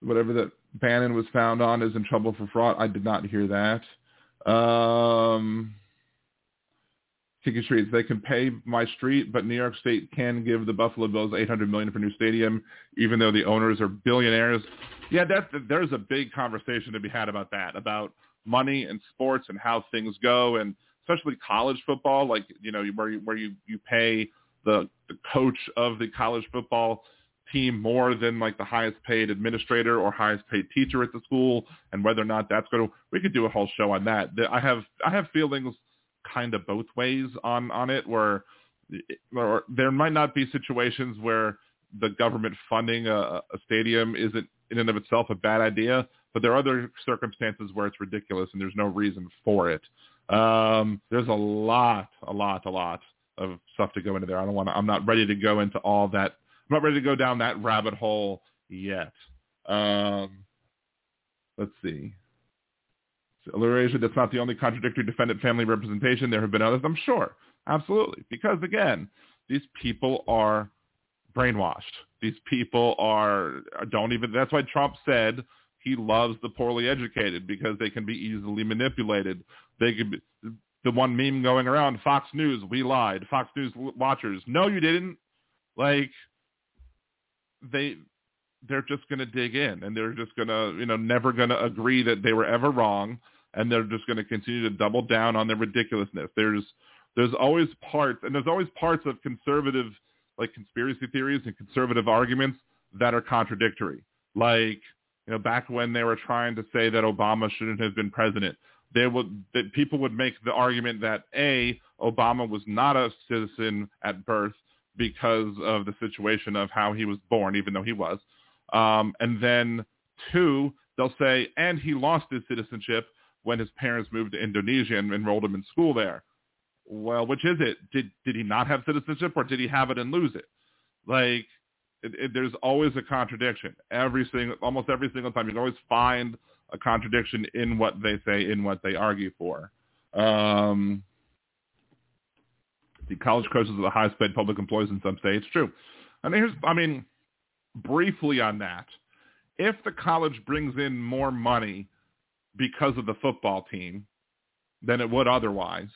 whatever that Bannon was found on is in trouble for fraud? I did not hear that. Um, Kiki Streets, they can pay my street, but New York State can give the Buffalo Bills 800 million for new stadium, even though the owners are billionaires. Yeah, that there's a big conversation to be had about that, about money and sports and how things go, and especially college football, like you know where you, where you you pay the, the coach of the college football team more than like the highest paid administrator or highest paid teacher at the school and whether or not that's going to we could do a whole show on that i have i have feelings kind of both ways on on it where or there might not be situations where the government funding a, a stadium isn't in and of itself a bad idea but there are other circumstances where it's ridiculous and there's no reason for it um there's a lot a lot a lot of stuff to go into there. I don't want to, I'm not ready to go into all that. I'm not ready to go down that rabbit hole yet. Um, let's see. Alliteration, that's not the only contradictory defendant family representation. There have been others, I'm sure. Absolutely. Because again, these people are brainwashed. These people are, don't even, that's why Trump said he loves the poorly educated because they can be easily manipulated. They can be, the one meme going around, Fox News, we lied. Fox News watchers, no, you didn't. Like, they, they're just going to dig in and they're just going to, you know, never going to agree that they were ever wrong. And they're just going to continue to double down on their ridiculousness. There's, there's always parts, and there's always parts of conservative, like conspiracy theories and conservative arguments that are contradictory. Like, you know, back when they were trying to say that Obama shouldn't have been president, they would that people would make the argument that a Obama was not a citizen at birth because of the situation of how he was born, even though he was, um, and then two, they'll say, and he lost his citizenship when his parents moved to Indonesia and enrolled him in school there. Well, which is it? Did did he not have citizenship, or did he have it and lose it? Like, it, it, there's always a contradiction. Every single, almost every single time, you can always find a contradiction in what they say, in what they argue for. Um, the college coaches are the highest paid public employees in some states. True. And here's, I mean, briefly on that. If the college brings in more money because of the football team than it would otherwise,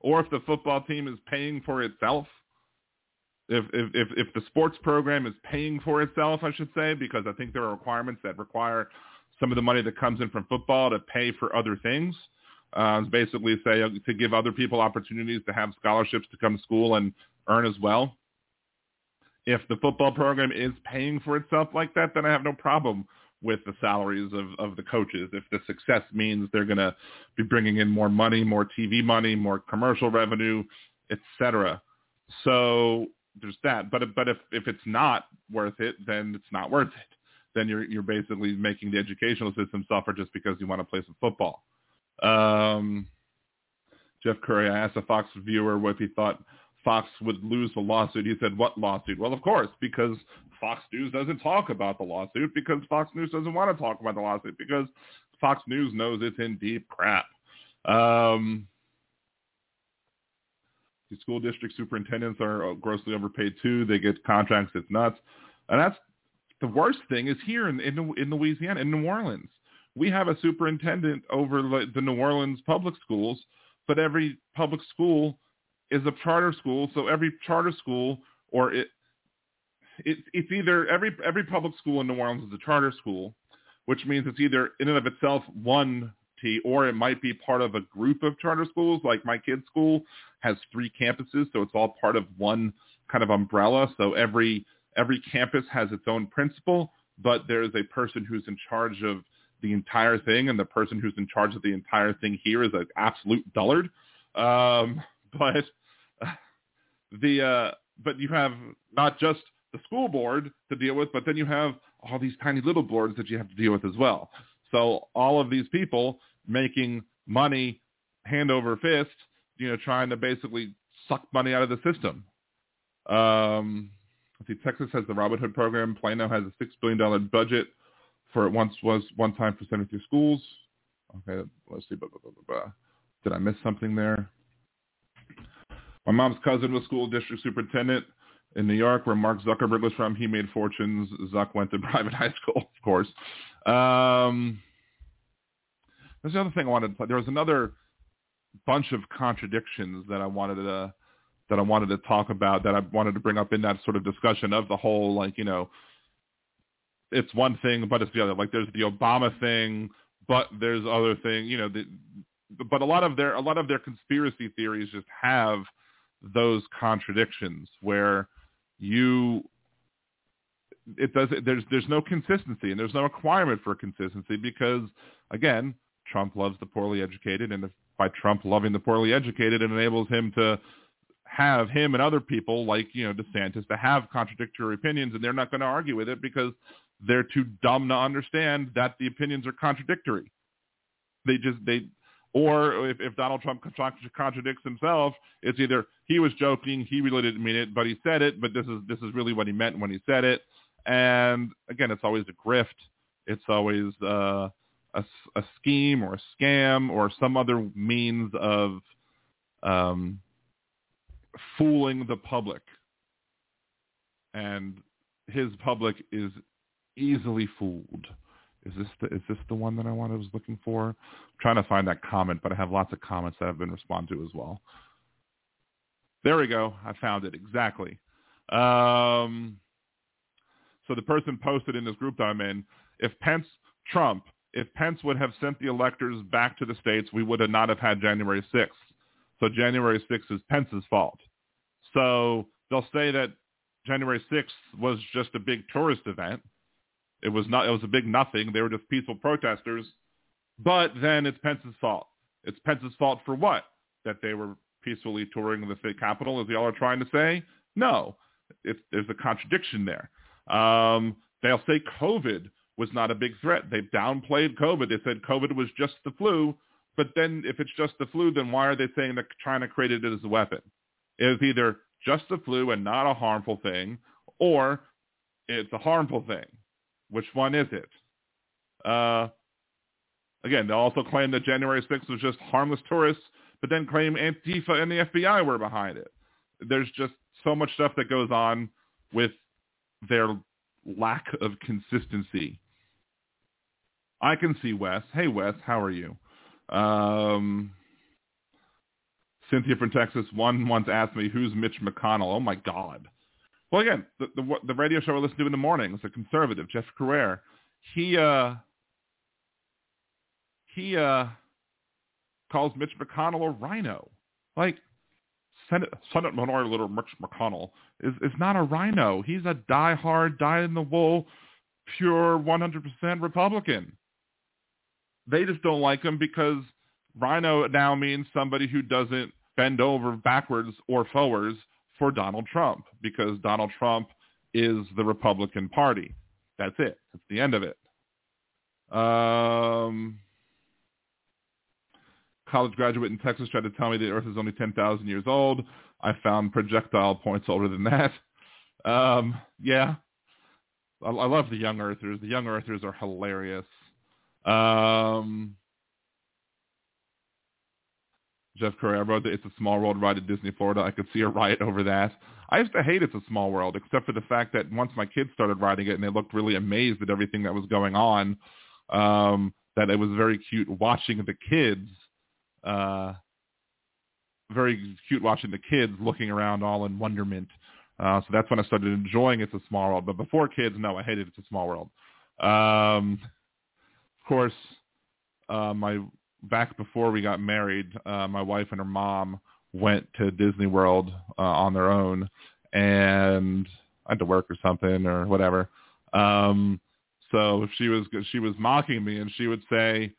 or if the football team is paying for itself, if, if if if the sports program is paying for itself, I should say, because I think there are requirements that require some of the money that comes in from football to pay for other things. Uh, basically, say to give other people opportunities to have scholarships to come to school and earn as well. If the football program is paying for itself like that, then I have no problem with the salaries of, of the coaches. If the success means they're going to be bringing in more money, more TV money, more commercial revenue, etc. So there's that. But but if if it's not worth it, then it's not worth it. Then you're you're basically making the educational system suffer just because you want to play some football. Um, Jeff Curry, I asked a Fox viewer what he thought Fox would lose the lawsuit. He said, "What lawsuit?" Well, of course, because Fox News doesn't talk about the lawsuit because Fox News doesn't want to talk about the lawsuit because Fox News knows it's in deep crap. Um, the school district superintendents are grossly overpaid too. They get contracts. It's nuts. And that's the worst thing is here in, in, in Louisiana, in New Orleans. We have a superintendent over the New Orleans public schools, but every public school is a charter school. So every charter school or it, it it's either every every public school in New Orleans is a charter school, which means it's either in and of itself one T or it might be part of a group of charter schools. Like my kid's school has three campuses, so it's all part of one kind of umbrella. So every every campus has its own principal, but there is a person who's in charge of the entire thing, and the person who's in charge of the entire thing here is an absolute dullard. Um, but the uh, but you have not just the school board to deal with, but then you have all these tiny little boards that you have to deal with as well. So all of these people making money hand over fist, you know, trying to basically suck money out of the system. Um, see, Texas has the Robin Hood program. Plano has a six billion dollar budget for it once was one time for seventy schools. Okay, let's see. Blah, blah, blah, Did I miss something there? My mom's cousin was school district superintendent in New York, where Mark Zuckerberg was from. He made fortunes. Zuck went to private high school, of course. Um, there's another thing I wanted. To, there was another bunch of contradictions that I wanted to that I wanted to talk about that I wanted to bring up in that sort of discussion of the whole like you know it's one thing but it's the other. Like there's the Obama thing but there's other thing you know the, but a lot of their a lot of their conspiracy theories just have those contradictions where you it does there's there's no consistency and there's no requirement for consistency because again Trump loves the poorly educated and if by Trump loving the poorly educated it enables him to have him and other people like you know DeSantis to have contradictory opinions and they're not going to argue with it because they're too dumb to understand that the opinions are contradictory they just they or if, if Donald Trump contradicts himself, it's either he was joking, he really didn't mean it, but he said it, but this is this is really what he meant when he said it. And again, it's always a grift. It's always uh, a, a scheme or a scam or some other means of um, fooling the public. And his public is easily fooled. Is this the, is this the one that I wanted, was looking for? I'm trying to find that comment, but I have lots of comments that have been responded to as well. There we go. I found it exactly. Um, so the person posted in this group that I'm in, if Pence, Trump, if Pence would have sent the electors back to the states, we would have not have had January 6th. So January 6th is Pence's fault. So they'll say that January 6th was just a big tourist event. It was not. It was a big nothing. They were just peaceful protesters. But then it's Pence's fault. It's Pence's fault for what? That they were peacefully touring the state capitol, as y'all are trying to say? No. It's, there's a contradiction there. Um, they'll say COVID was not a big threat. They downplayed COVID. They said COVID was just the flu. But then if it's just the flu, then why are they saying that China created it as a weapon? It's either just the flu and not a harmful thing, or it's a harmful thing. Which one is it? Uh, again, they'll also claim that January 6th was just harmless tourists, but then claim Antifa and the FBI were behind it. There's just so much stuff that goes on with their lack of consistency. I can see Wes. Hey, Wes, how are you? Um, Cynthia from Texas, one once asked me, who's Mitch McConnell? Oh, my God. Well, again, the, the the radio show I listen to in the mornings, the conservative Jeff Crouere, he uh he uh calls Mitch McConnell a rhino. Like Senate Senate Minority Leader Mitch McConnell is is not a rhino. He's a die-hard, die-in-the-wool, pure 100% Republican. They just don't like him because rhino now means somebody who doesn't bend over backwards or forwards for Donald Trump because Donald Trump is the Republican Party. That's it. That's the end of it. Um, college graduate in Texas tried to tell me the Earth is only 10,000 years old. I found projectile points older than that. Um, yeah, I, love the young Earthers. The young Earthers are hilarious. Um, Jeff Curry, I wrote that It's a Small World ride at Disney Florida. I could see a riot over that. I used to hate It's a Small World, except for the fact that once my kids started riding it and they looked really amazed at everything that was going on, um, that it was very cute watching the kids, uh, very cute watching the kids looking around all in wonderment. Uh, so that's when I started enjoying It's a Small World. But before kids, no, I hated It's a Small World. Um, of course, uh, my back before we got married, uh, my wife and her mom went to Disney World uh, on their own, and I had to work or something or whatever. Um, so she was she was mocking me, and she would say,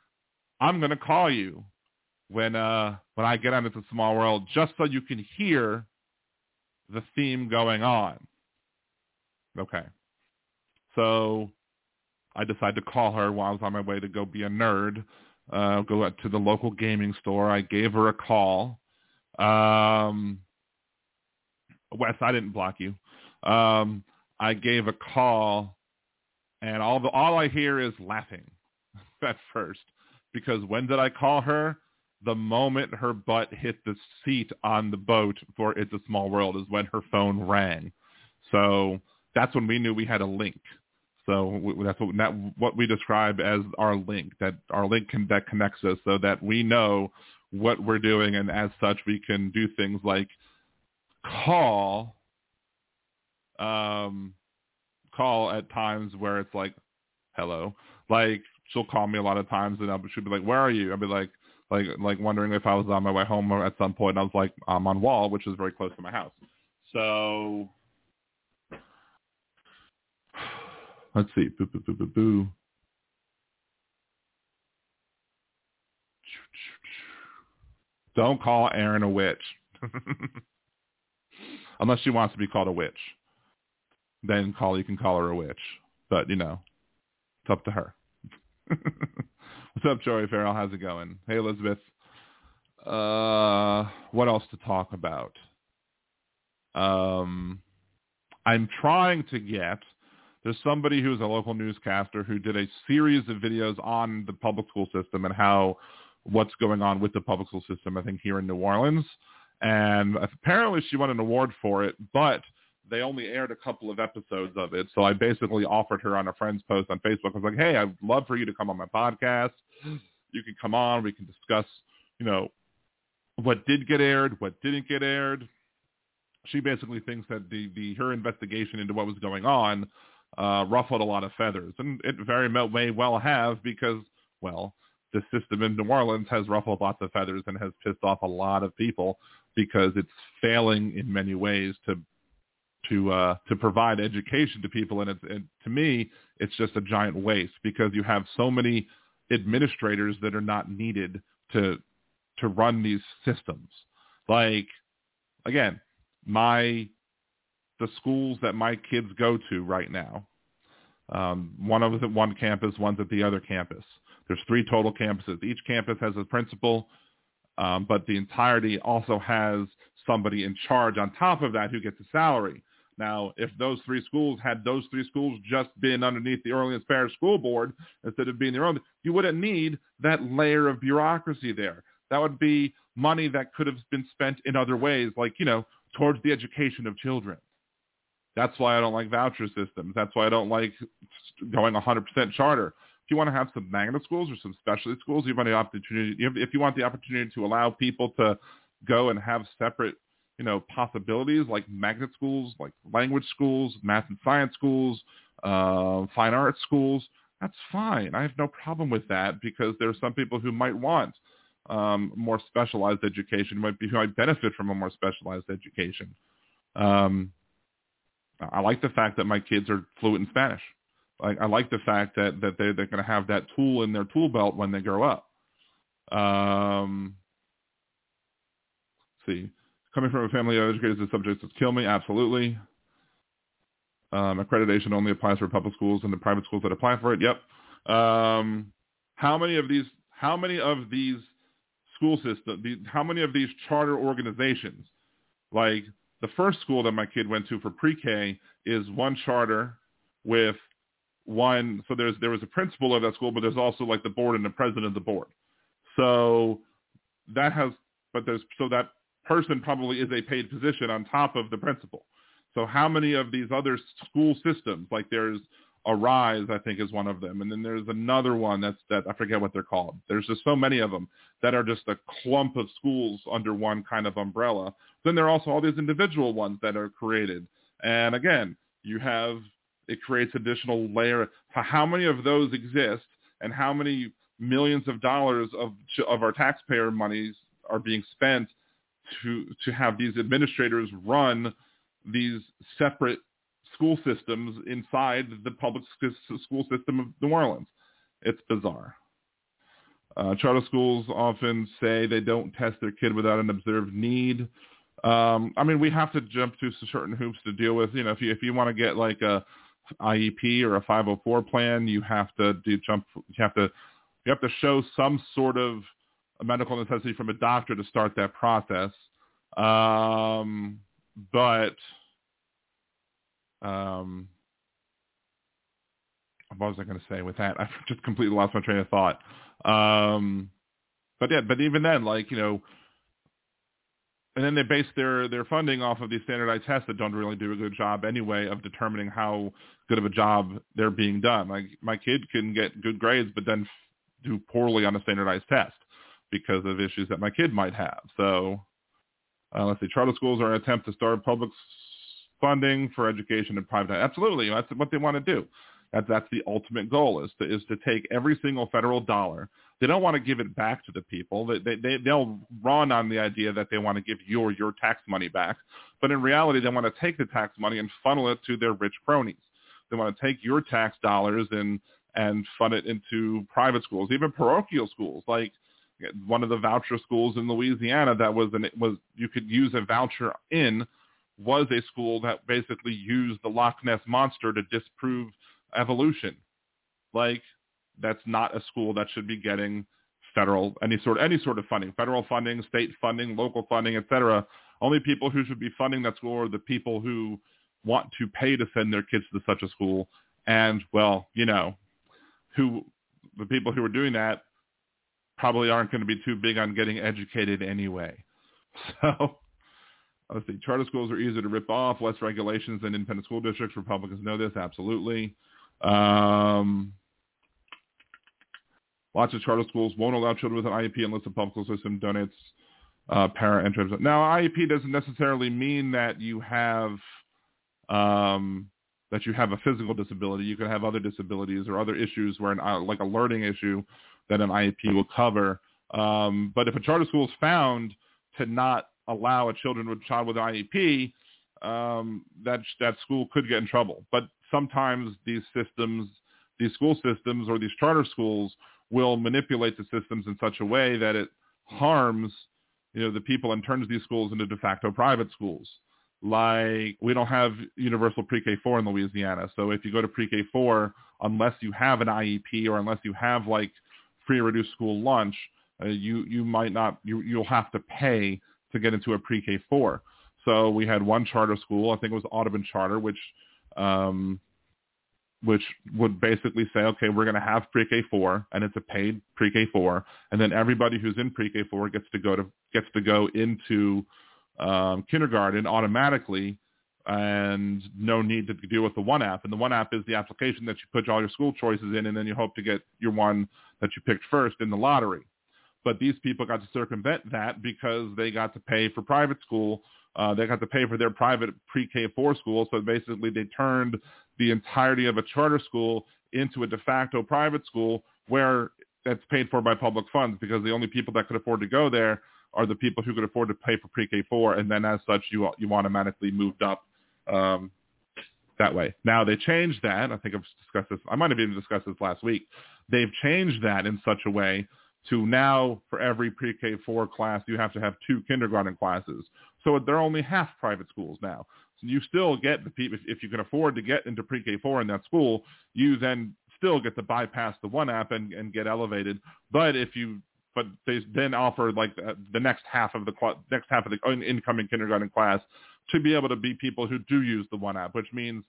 "I'm going to call you when uh when I get on It's a Small World, just so you can hear the theme going on." Okay, so I decided to call her while I was on my way to go be a nerd uh, go out to the local gaming store. I gave her a call. Um, Wes, I didn't block you. Um, I gave a call, and all the all I hear is laughing at first because when did I call her? The moment her butt hit the seat on the boat for It's a Small World is when her phone rang. So that's when we knew we had a link. So that's what, that, what we describe as our link, that our link can, that connects us so that we know what we're doing and as such we can do things like call um call at times where it's like hello. Like she'll call me a lot of times and I'll, she'll be like where are you? I'll be like like like wondering if i was on my way home or at some point and i was like i'm on wall which is very close to my house. So Let's see. Boo, boo, boo, boo, boo. Don't call Aaron a witch. Unless she wants to be called a witch. Then call you can call her a witch. But, you know, it's up to her. What's up, Joey Farrell? How's it going? Hey, Elizabeth. Uh, what else to talk about? Um, I'm trying to get there's somebody who's a local newscaster who did a series of videos on the public school system and how what's going on with the public school system, I think, here in New Orleans. And apparently she won an award for it, but they only aired a couple of episodes of it. So I basically offered her on a friend's post on Facebook. I was like, hey, I'd love for you to come on my podcast. You can come on. We can discuss, you know, what did get aired, what didn't get aired. She basically thinks that the, the her investigation into what was going on uh, ruffled a lot of feathers, and it very may well have because, well, the system in New Orleans has ruffled lots of feathers and has pissed off a lot of people because it's failing in many ways to to uh, to provide education to people, and, it's, and to me, it's just a giant waste because you have so many administrators that are not needed to to run these systems. Like, again, my the schools that my kids go to right now. Um, one of us at one campus, one's at the other campus. There's three total campuses. Each campus has a principal, um, but the entirety also has somebody in charge on top of that who gets a salary. Now, if those three schools had those three schools just been underneath the Orleans Parish School Board instead of being their own, you wouldn't need that layer of bureaucracy there. That would be money that could have been spent in other ways, like, you know, towards the education of children. That's why I don't like voucher systems. That's why I don't like going 100% charter. If you want to have some magnet schools or some specialty schools, you want the opportunity. If you want the opportunity to allow people to go and have separate you know, possibilities like magnet schools, like language schools, math and science schools, uh, fine arts schools, that's fine. I have no problem with that because there are some people who might want um, more specialized education, might be who might benefit from a more specialized education. Um, I like the fact that my kids are fluent in Spanish. I, I like the fact that that they they're going to have that tool in their tool belt when they grow up. Um, see, coming from a family of educators, the subjects that kill me. Absolutely. Um, accreditation only applies for public schools and the private schools that apply for it. Yep. Um, how many of these? How many of these school systems? How many of these charter organizations, like the first school that my kid went to for pre-K, is one charter with one. So there's there was a principal of that school, but there's also like the board and the president of the board. So that has, but there's so that person probably is a paid position on top of the principal. So how many of these other school systems, like there's Arise, I think is one of them, and then there's another one that's that I forget what they're called. There's just so many of them that are just a clump of schools under one kind of umbrella. Then there are also all these individual ones that are created, and again, you have it creates additional layer. How many of those exist, and how many millions of dollars of of our taxpayer monies are being spent to to have these administrators run these separate school systems inside the public school system of New Orleans. It's bizarre. Uh, charter schools often say they don't test their kid without an observed need. Um, I mean, we have to jump through certain hoops to deal with. You know, if you if you want to get like a IEP or a 504 plan, you have to do jump. You have to you have to show some sort of medical necessity from a doctor to start that process. Um, but um, what was I going to say with that? I just completely lost my train of thought. Um, but yeah, but even then, like you know, and then they base their their funding off of these standardized tests that don't really do a good job anyway of determining how good of a job they're being done. Like my kid can get good grades, but then do poorly on a standardized test because of issues that my kid might have. So uh, let's see, charter schools are an attempt to start public funding for education and private. Absolutely, that's what they want to do. That, that's the ultimate goal is to is to take every single federal dollar. They don't want to give it back to the people. They they, they they'll run on the idea that they want to give your your tax money back, but in reality, they want to take the tax money and funnel it to their rich cronies. They want to take your tax dollars and and fund it into private schools, even parochial schools like one of the voucher schools in Louisiana that was an was you could use a voucher in was a school that basically used the Loch Ness monster to disprove evolution. Like that's not a school that should be getting federal any sort any sort of funding, federal funding, state funding, local funding, etc. Only people who should be funding that school are the people who want to pay to send their kids to such a school. And well, you know, who the people who are doing that probably aren't going to be too big on getting educated anyway. So let's see, charter schools are easier to rip off, less regulations than independent school districts. Republicans know this, absolutely. Um, lots of charter schools won't allow children with an IEP unless the public school system donates uh, parent interest. Now, IEP doesn't necessarily mean that you have um, that you have a physical disability. You can have other disabilities or other issues where, an, uh, like a learning issue, that an IEP will cover. Um, but if a charter school is found to not allow a children with child with IEP, um, that that school could get in trouble. But sometimes these systems, these school systems or these charter schools will manipulate the systems in such a way that it harms, you know, the people and turns these schools into de facto private schools. Like we don't have universal pre-K4 in Louisiana, so if you go to pre-K4, unless you have an IEP or unless you have like free reduced school lunch, uh, you you might not you you'll have to pay to get into a pre-K four. So we had one charter school, I think it was Audubon Charter, which um, which would basically say, okay, we're going to have pre-K four, and it's a paid pre-K four, and then everybody who's in pre-K four gets to go to gets to go into um, kindergarten automatically, and no need to deal with the one app. And the one app is the application that you put all your school choices in, and then you hope to get your one that you picked first in the lottery. But these people got to circumvent that because they got to pay for private school. Uh, they got to pay for their private pre-K4 school. So basically they turned the entirety of a charter school into a de facto private school where that's paid for by public funds because the only people that could afford to go there are the people who could afford to pay for pre-K4, and then as such, you you automatically moved up um, that way. Now they changed that. I think I've discussed this. I might have even discussed this last week. They've changed that in such a way to now for every pre-K4 class you have to have two kindergarten classes. So they're only half private schools now. So you still get the people if you can afford to get into pre-K4 in that school, you then still get to bypass the one app and, and get elevated. But if you but they then offer like the, the next half of the next half of the incoming kindergarten class to be able to be people who do use the one app, which means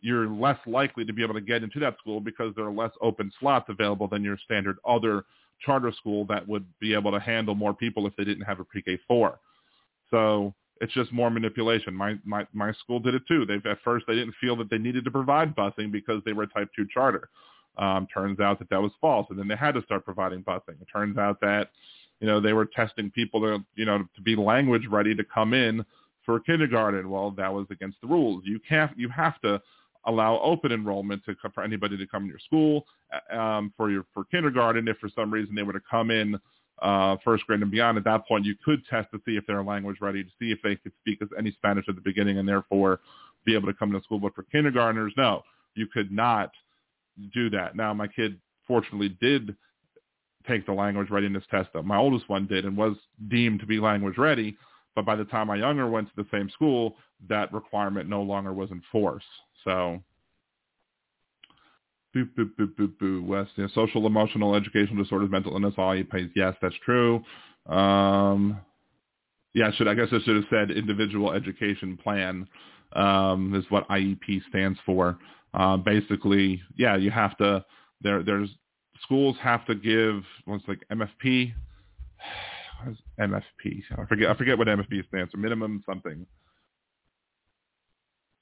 you're less likely to be able to get into that school because there are less open slots available than your standard other charter school that would be able to handle more people if they didn't have a pre-K four. So it's just more manipulation. My my my school did it too. They at first they didn't feel that they needed to provide busing because they were a type two charter. Um, turns out that that was false, and then they had to start providing busing. It turns out that you know they were testing people to you know to be language ready to come in for kindergarten. Well, that was against the rules. You can't. You have to allow open enrollment to for anybody to come to your school um, for your for kindergarten. If for some reason they were to come in uh, first grade and beyond, at that point you could test to see if they're language ready, to see if they could speak any Spanish at the beginning, and therefore be able to come to school. But for kindergartners, no, you could not do that. Now, my kid fortunately did take the language readiness test that my oldest one did and was deemed to be language ready. But by the time my younger went to the same school, that requirement no longer was in force. So, boop, boop, boop, boop, boop. West, you know, social, emotional, educational disorders, mental illness, all IEPs. Yes, that's true. Um, yeah, should I guess I should have said individual education plan um, is what IEP stands for. Uh, basically, yeah, you have to. There, there's schools have to give what's like MFP. What is MFP? I forget. I forget what MFP stands for. Minimum something.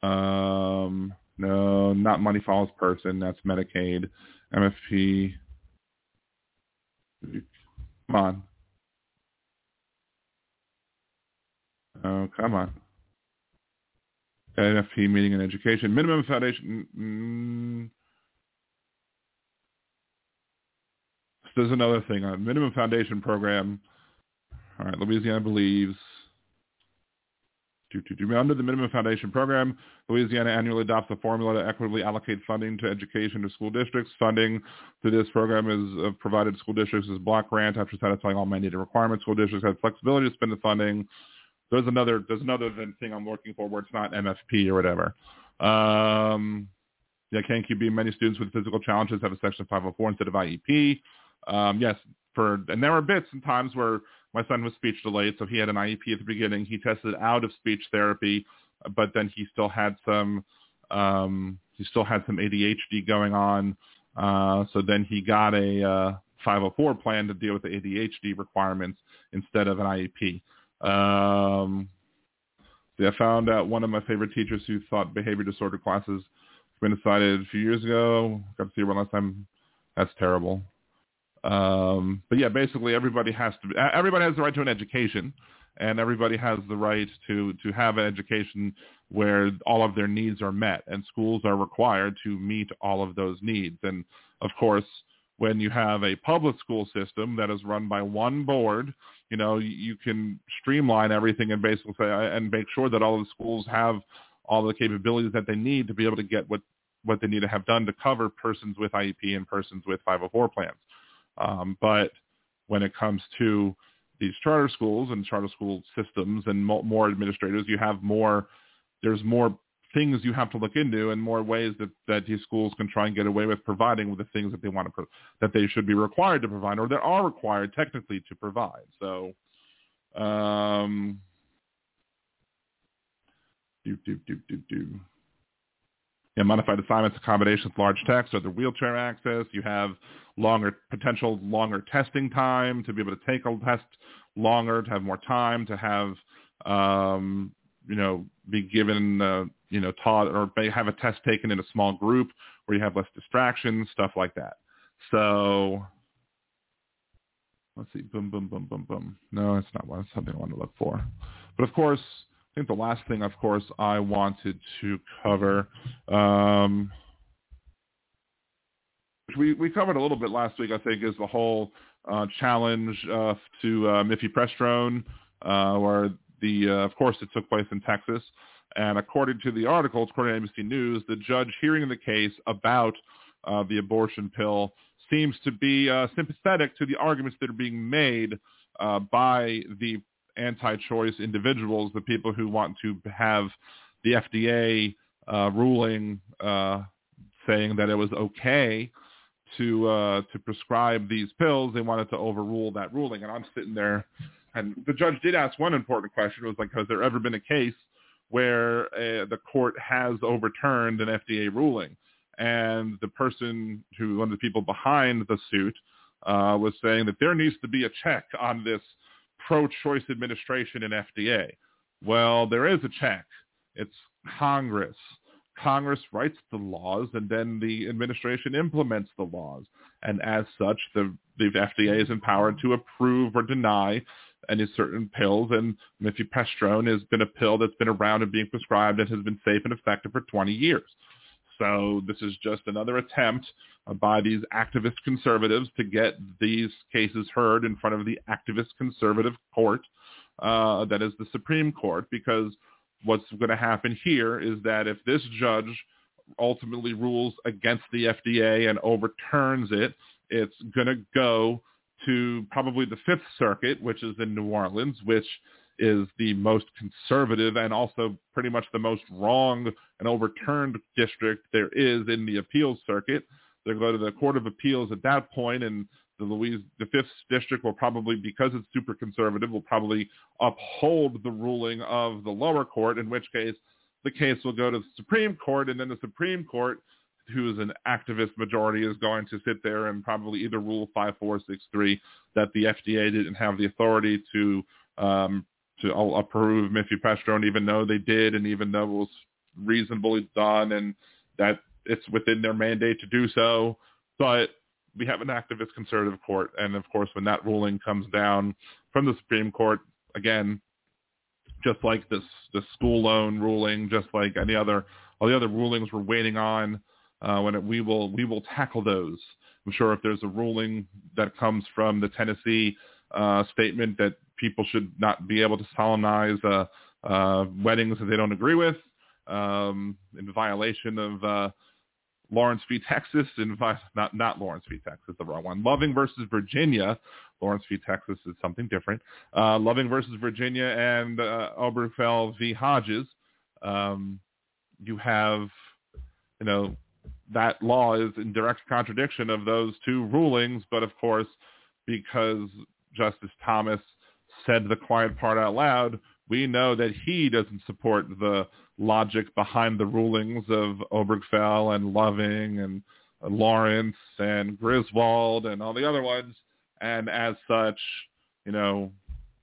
Um, no, not money follows person. That's Medicaid. MFP. Come on. Oh, come on. NFP meeting and education. Minimum foundation. Mm, there's another thing. A minimum foundation program. All right, Louisiana believes. Under the minimum foundation program, Louisiana annually adopts a formula to equitably allocate funding to education to school districts. Funding to this program is uh, provided to school districts as block grant after satisfying all mandated requirements. School districts have flexibility to spend the funding there's another there's another thing I'm looking for where it's not MFP or whatever. Um, yeah, KNQB, many students with physical challenges have a section 504 instead of IEP. Um, yes, for and there were bits and times where my son was speech delayed, so he had an IEP at the beginning. He tested out of speech therapy, but then he still had some um, he still had some ADHD going on. Uh, so then he got a uh, 504 plan to deal with the ADHD requirements instead of an IEP. Um, see, I found out one of my favorite teachers who thought behavior disorder classes been decided a few years ago. Got to see her one last time. That's terrible. Um, but yeah, basically everybody has to. Everybody has the right to an education, and everybody has the right to to have an education where all of their needs are met, and schools are required to meet all of those needs. And of course, when you have a public school system that is run by one board, you know, you can streamline everything and basically say, and make sure that all the schools have all the capabilities that they need to be able to get what, what they need to have done to cover persons with IEP and persons with 504 plans. Um, but when it comes to these charter schools and charter school systems and more administrators, you have more, there's more things you have to look into and more ways that, that these schools can try and get away with providing with the things that they want to, pro- that they should be required to provide or that are required technically to provide. So, um, do, do, do, do, do. Yeah, modified assignments, accommodations, large text, or the wheelchair access. You have longer potential longer testing time to be able to take a test longer, to have more time, to have um, you know be given uh, you know, taught or have a test taken in a small group where you have less distractions, stuff like that. So let's see, boom, boom, boom, boom, boom. No, it's not one. It's something I want to look for. But of course, think the last thing, of course, I wanted to cover, um, we we covered a little bit last week. I think is the whole uh, challenge uh, to uh, mifepristone, uh, where the uh, of course it took place in Texas, and according to the article, according to NBC News, the judge hearing the case about uh, the abortion pill seems to be uh, sympathetic to the arguments that are being made by the anti-choice individuals, the people who want to have the FDA uh, ruling uh, saying that it was okay to uh, to prescribe these pills. They wanted to overrule that ruling, and I'm sitting there, and the judge did ask one important question. Was like, has there ever been a case where uh, the court has overturned an FDA ruling? and the person who, one of the people behind the suit, uh, was saying that there needs to be a check on this pro-choice administration in FDA. Well, there is a check. It's Congress. Congress writes the laws, and then the administration implements the laws. And as such, the, the FDA is empowered to approve or deny any certain pills. And mifepristone has been a pill that's been around and being prescribed and has been safe and effective for 20 years. So this is just another attempt by these activist conservatives to get these cases heard in front of the activist conservative court, uh, that is the Supreme Court, because what's going to happen here is that if this judge ultimately rules against the FDA and overturns it, it's going to go to probably the Fifth Circuit, which is in New Orleans, which is the most conservative and also pretty much the most wrong and overturned district there is in the appeals circuit. They'll go to the Court of Appeals at that point, and the Louise, the fifth district will probably, because it's super conservative, will probably uphold the ruling of the lower court. In which case, the case will go to the Supreme Court, and then the Supreme Court, who is an activist majority, is going to sit there and probably either rule five, four, six, three that the FDA didn't have the authority to um, to approve mifepristone, even though they did, and even though it was reasonably done, and that it's within their mandate to do so. But we have an activist conservative court, and of course, when that ruling comes down from the Supreme Court, again, just like this the school loan ruling, just like any other all the other rulings we're waiting on, uh, when it, we will we will tackle those. I'm sure if there's a ruling that comes from the Tennessee uh, statement that people should not be able to solemnize uh, uh, weddings that they don't agree with um, in violation of uh, Lawrence v. Texas, in vi- not not Lawrence v. Texas, the wrong one. Loving versus Virginia. Lawrence v. Texas is something different. Uh, Loving versus Virginia and uh, Obergefell v. Hodges. Um, you have, you know, that law is in direct contradiction of those two rulings, but of course, because Justice Thomas said the quiet part out loud, we know that he doesn't support the logic behind the rulings of Obergefell and Loving and Lawrence and Griswold and all the other ones. And as such, you know,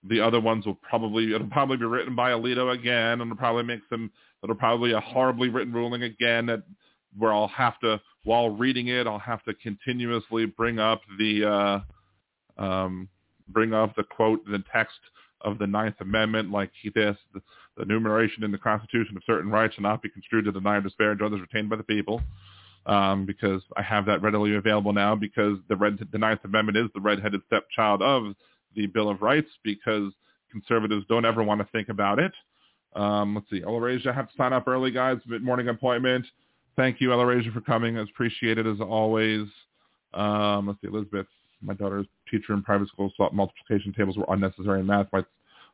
the other ones will probably, it'll probably be written by Alito again and it'll probably make some, it'll probably a horribly written ruling again that where I'll have to, while reading it, I'll have to continuously bring up the, uh, um, bring up the quote, the text of the Ninth Amendment, like this, the, the enumeration in the Constitution of certain rights shall not be construed to deny or disparage others retained by the people. Um, because I have that readily available now because the red, the Ninth Amendment is the redheaded stepchild of the Bill of Rights because conservatives don't ever want to think about it. Um, let's see. Elasia, I have to sign up early, guys. Mid-morning appointment. Thank you, Elasia, for coming. It's appreciated as always. Um, let's see. Elizabeth, my daughter's teacher in private school thought multiplication tables were unnecessary in math. My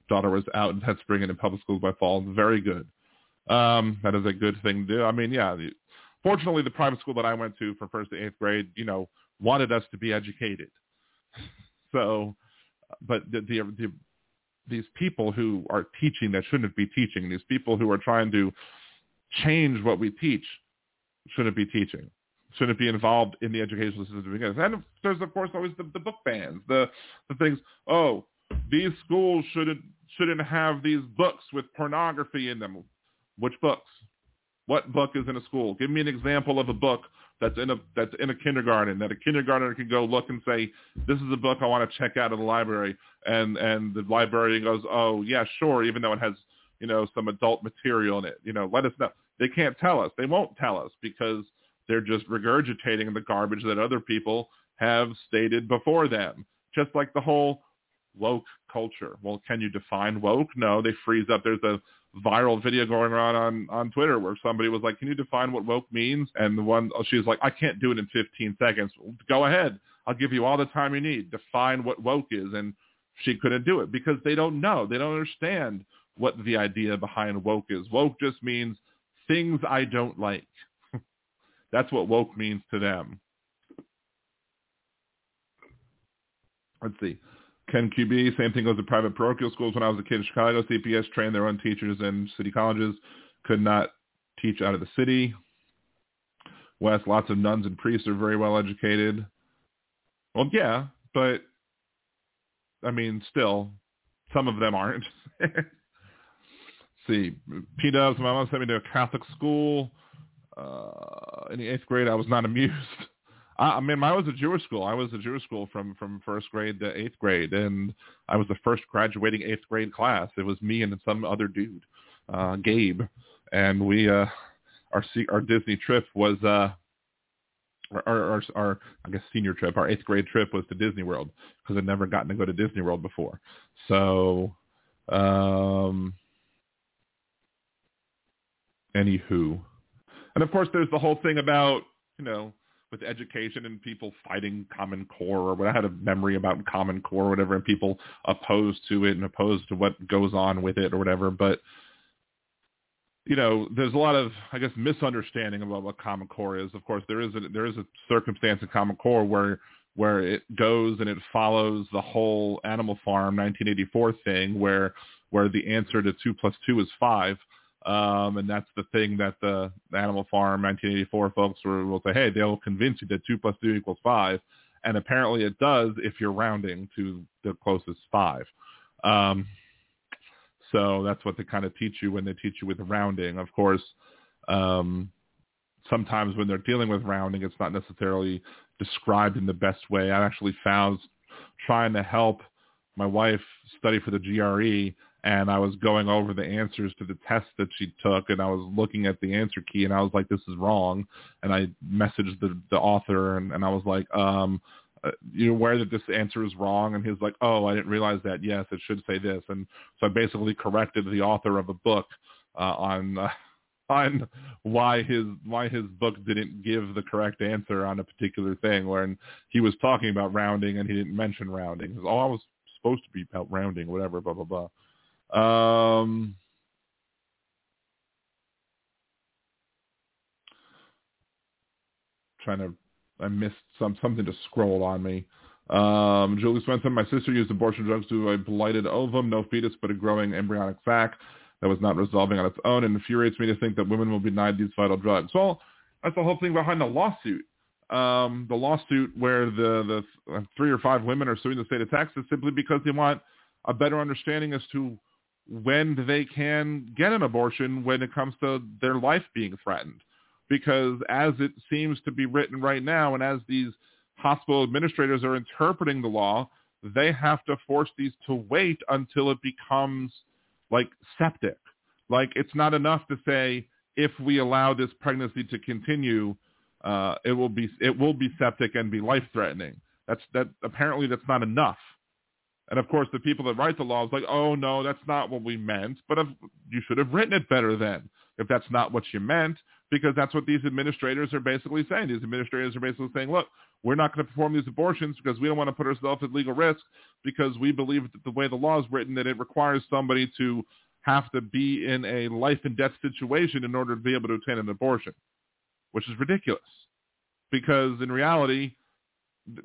daughter was out in that spring and in public schools by fall. Very good. Um, that is a good thing to do. I mean, yeah. Fortunately, the private school that I went to from first to eighth grade, you know, wanted us to be educated. So, but the, the, the these people who are teaching that shouldn't be teaching, these people who are trying to change what we teach shouldn't be teaching shouldn't be involved in the educational system to begin with. And there's of course always the, the book bans, the the things. Oh, these schools shouldn't shouldn't have these books with pornography in them. Which books? What book is in a school? Give me an example of a book that's in a that's in a kindergarten that a kindergartner can go look and say, this is a book I want to check out of the library, and and the librarian goes, oh yeah, sure, even though it has you know some adult material in it. You know, let us know. They can't tell us. They won't tell us because they're just regurgitating the garbage that other people have stated before them. Just like the whole woke culture. Well, can you define woke? No, they freeze up. There's a viral video going around on on Twitter where somebody was like, "Can you define what woke means?" And the one she was like, "I can't do it in 15 seconds." Go ahead. I'll give you all the time you need. Define what woke is, and she couldn't do it because they don't know. They don't understand what the idea behind woke is. Woke just means things I don't like. That's what woke means to them. Let's see. Ken QB, same thing goes to private parochial schools. When I was a kid in Chicago, CPS trained their own teachers in city colleges, could not teach out of the city. West, lots of nuns and priests are very well educated. Well, yeah, but I mean, still, some of them aren't. see, P-Dubs, my mom sent me to a Catholic school. Uh, in the eighth grade, I was not amused. I, I mean, I was a Jewish school. I was a Jewish school from from first grade to eighth grade, and I was the first graduating eighth grade class. It was me and some other dude, uh, Gabe, and we uh, our our Disney trip was uh, our, our, our I guess senior trip, our eighth grade trip was to Disney World because I'd never gotten to go to Disney World before. So, um, anywho, and of course, there's the whole thing about you know with education and people fighting Common Core or what I had a memory about Common Core or whatever and people opposed to it and opposed to what goes on with it or whatever. But you know, there's a lot of, I guess, misunderstanding about what Common Core is. Of course, there is a, there is a circumstance in Common Core where where it goes and it follows the whole Animal Farm 1984 thing, where where the answer to two plus two is five, um, and that's the thing that the, Animal Farm 1984 folks will, will say, hey, they'll convince you that 2 plus 2 equals 5. And apparently it does if you're rounding to the closest 5. Um, so that's what they kind of teach you when they teach you with rounding. Of course, um, sometimes when they're dealing with rounding, it's not necessarily described in the best way. I actually found trying to help my wife study for the GRE and I was going over the answers to the test that she took, and I was looking at the answer key, and I was like, "This is wrong," and I messaged the the author, and, and I was like, um, uh, "You aware that this answer is wrong?" And he's like, "Oh, I didn't realize that. Yes, it should say this." And so I basically corrected the author of a book uh, on. Uh, on why his why his book didn't give the correct answer on a particular thing when he was talking about rounding and he didn't mention rounding. Oh, I was supposed to be about rounding, whatever, blah blah blah. Um, trying to, I missed some something to scroll on me. Um, Julie Swenson, my sister used abortion drugs to a blighted ovum, no fetus, but a growing embryonic sac that was not resolving on its own, and infuriates me to think that women will be denied these vital drugs. Well, that's the whole thing behind the lawsuit. Um, the lawsuit where the the three or five women are suing the state of Texas simply because they want a better understanding as to when they can get an abortion when it comes to their life being threatened. Because as it seems to be written right now, and as these hospital administrators are interpreting the law, they have to force these to wait until it becomes like septic. Like it's not enough to say if we allow this pregnancy to continue, uh, it will be it will be septic and be life threatening. That's that apparently that's not enough. And of course, the people that write the law is like, oh no, that's not what we meant. But if, you should have written it better then, if that's not what you meant, because that's what these administrators are basically saying. These administrators are basically saying, look, we're not going to perform these abortions because we don't want to put ourselves at legal risk because we believe that the way the law is written, that it requires somebody to have to be in a life and death situation in order to be able to obtain an abortion, which is ridiculous. Because in reality,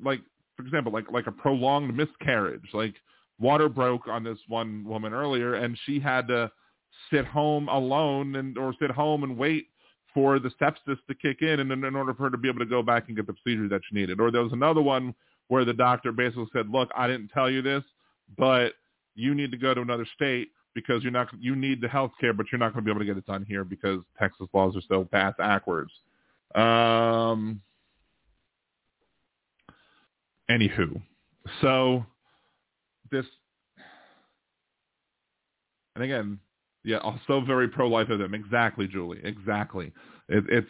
like for example, like like a prolonged miscarriage. Like water broke on this one woman earlier, and she had to sit home alone and or sit home and wait for the sepsis to kick in, and in, in order for her to be able to go back and get the procedure that she needed. Or there was another one where the doctor basically said, "Look, I didn't tell you this, but you need to go to another state because you're not you need the health care, but you're not going to be able to get it done here because Texas laws are so bass backwards. Um, anywho, so this, and again, yeah, also very pro-life of them. Exactly, Julie. Exactly. It, it's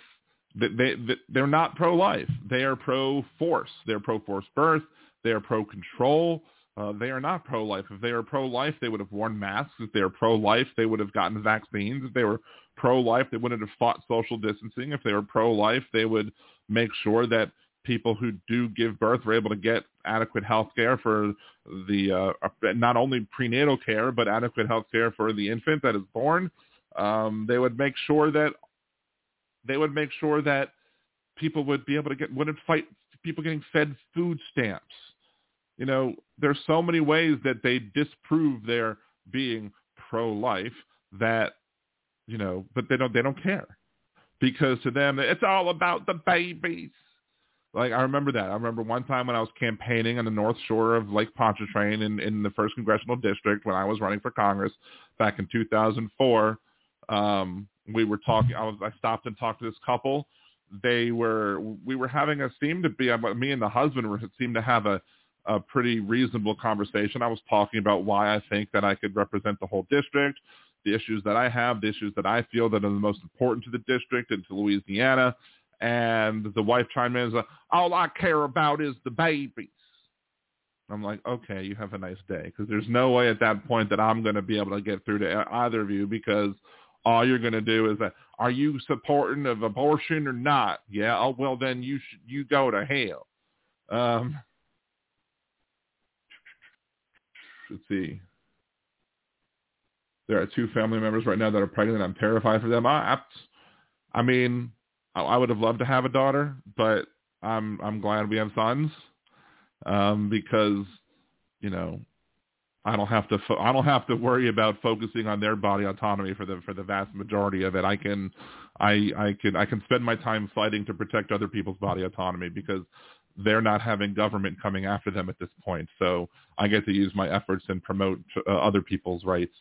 they, they they're not pro-life. They are pro-force. They're pro-force birth. They are pro-control. Uh, they are not pro-life. If they are pro-life, they would have worn masks. If they are pro-life, they would have gotten vaccines. If they were pro-life, they wouldn't have fought social distancing. If they were pro-life, they would make sure that people who do give birth were able to get adequate health care for the uh, not only prenatal care but adequate health care for the infant that is born. Um, they would make sure that they would make sure that people would be able to get wouldn't fight people getting fed food stamps. You know, there's so many ways that they disprove their being pro-life that you know, but they don't they don't care because to them it's all about the babies. Like I remember that. I remember one time when I was campaigning on the North Shore of Lake Pontchartrain in, in the first congressional district when I was running for Congress back in 2004. Um, we were talking. I was. I stopped and talked to this couple. They were. We were having a seemed to be. Me and the husband were seemed to have a a pretty reasonable conversation. I was talking about why I think that I could represent the whole district, the issues that I have, the issues that I feel that are the most important to the district and to Louisiana. And the wife chimed in and said, all I care about is the babies. I'm like, okay, you have a nice day. Because there's no way at that point that I'm going to be able to get through to either of you because all you're going to do is that, are you supporting of abortion or not? Yeah, oh, well, then you should, you go to hell. Um, let's see. There are two family members right now that are pregnant. I'm terrified for them. I, I, I mean, I would have loved to have a daughter, but I'm I'm glad we have sons um, because you know I don't have to fo- I don't have to worry about focusing on their body autonomy for the for the vast majority of it. I can I I can I can spend my time fighting to protect other people's body autonomy because they're not having government coming after them at this point. So I get to use my efforts and promote uh, other people's rights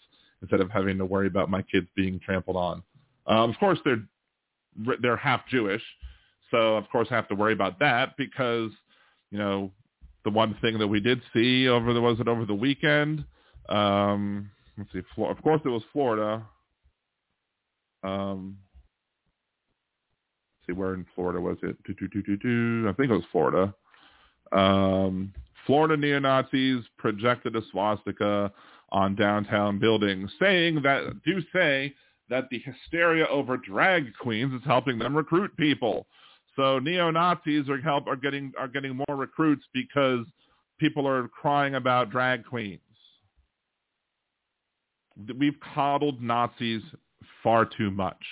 instead of having to worry about my kids being trampled on. Um, of course, they're they're half Jewish, so of course I have to worry about that because you know the one thing that we did see over the was it over the weekend. Um, let's see, of course it was Florida. Um, see where in Florida was it? Do, do, do. I think it was Florida. Um, Florida neo-Nazis projected a swastika on downtown buildings, saying that do say that the hysteria over drag queens is helping them recruit people. So neo-Nazis are help are getting are getting more recruits because people are crying about drag queens. We've coddled Nazis far too much.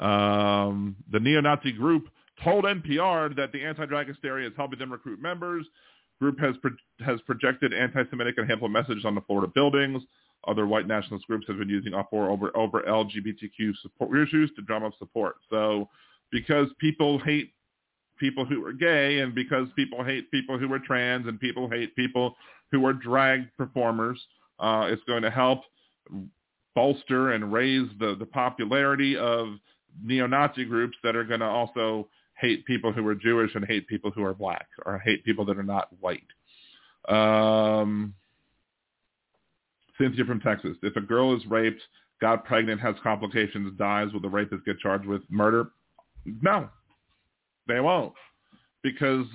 Um, the neo-Nazi group told NPR that the anti-drag hysteria is helping them recruit members. Group has pro- has projected anti-Semitic and hateful messages on the Florida buildings. Other white nationalist groups have been using uproar over over LGBTQ support issues to drum up support. So because people hate people who are gay and because people hate people who are trans and people hate people who are drag performers, uh, it's going to help bolster and raise the, the popularity of neo-Nazi groups that are going to also hate people who are Jewish and hate people who are black or hate people that are not white. Um, Cynthia from Texas. If a girl is raped, got pregnant, has complications, dies, will the rapist get charged with murder? No, they won't, because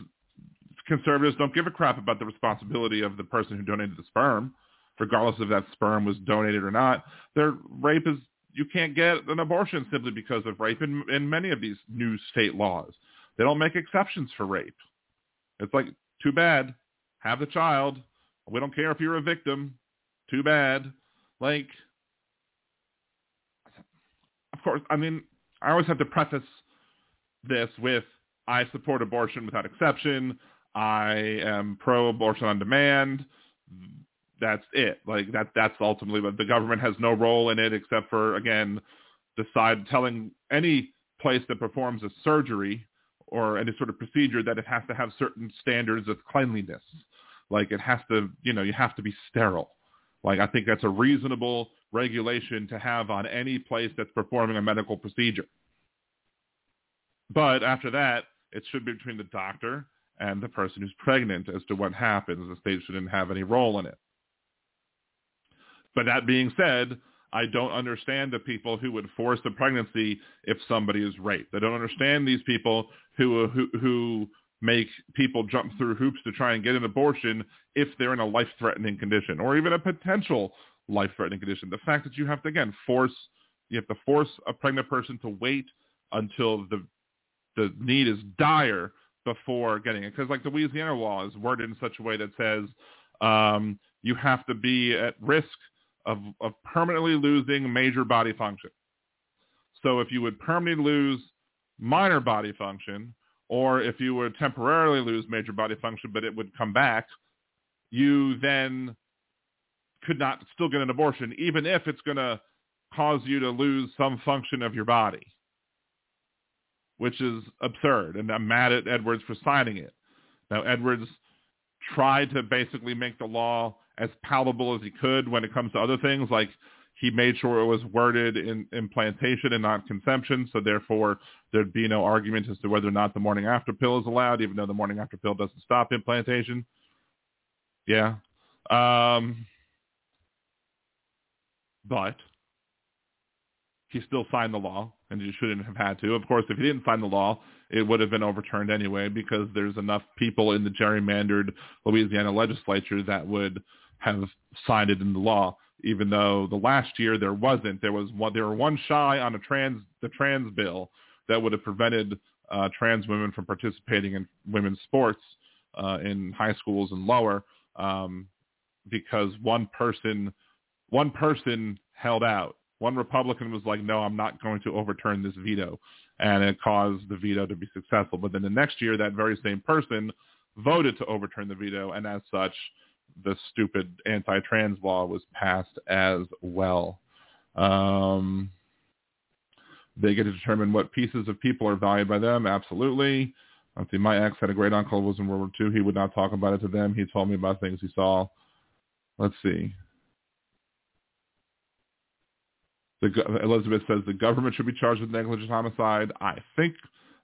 conservatives don't give a crap about the responsibility of the person who donated the sperm, regardless if that sperm was donated or not. Their rape is you can't get an abortion simply because of rape in, in many of these new state laws. They don't make exceptions for rape. It's like, too bad, have the child. We don't care if you're a victim. Too bad. Like, of course, I mean, I always have to preface this with I support abortion without exception. I am pro-abortion on demand. That's it. Like that. That's ultimately what the government has no role in it except for again, decide telling any place that performs a surgery or any sort of procedure that it has to have certain standards of cleanliness. Like it has to, you know, you have to be sterile. Like I think that's a reasonable regulation to have on any place that's performing a medical procedure. But after that, it should be between the doctor and the person who's pregnant as to what happens. The state shouldn't have any role in it. But that being said, I don't understand the people who would force a pregnancy if somebody is raped. I don't understand these people who who who make people jump through hoops to try and get an abortion if they're in a life-threatening condition or even a potential life-threatening condition. The fact that you have to again force you have to force a pregnant person to wait until the the need is dire before getting it because like the Louisiana law is worded in such a way that says um, you have to be at risk of, of permanently losing major body function. So if you would permanently lose minor body function, or if you would temporarily lose major body function, but it would come back, you then could not still get an abortion, even if it's going to cause you to lose some function of your body, which is absurd. And I'm mad at Edwards for signing it. Now, Edwards tried to basically make the law as palatable as he could when it comes to other things. Like he made sure it was worded in implantation and not conception, so therefore there'd be no argument as to whether or not the morning after pill is allowed, even though the morning after pill doesn't stop implantation. Yeah. Um, but he still signed the law, and he shouldn't have had to. Of course, if he didn't sign the law, it would have been overturned anyway because there's enough people in the gerrymandered Louisiana legislature that would have signed it into law. Even though the last year there wasn't, there was one, there were one shy on a trans the trans bill that would have prevented uh, trans women from participating in women's sports uh, in high schools and lower um, because one person one person held out. One Republican was like, no, I'm not going to overturn this veto. And it caused the veto to be successful. But then the next year, that very same person voted to overturn the veto. And as such, the stupid anti-trans law was passed as well. Um, they get to determine what pieces of people are valued by them. Absolutely. Let's see. My ex had a great uncle who was in World War II. He would not talk about it to them. He told me about things he saw. Let's see. The, Elizabeth says the government should be charged with negligent homicide. I think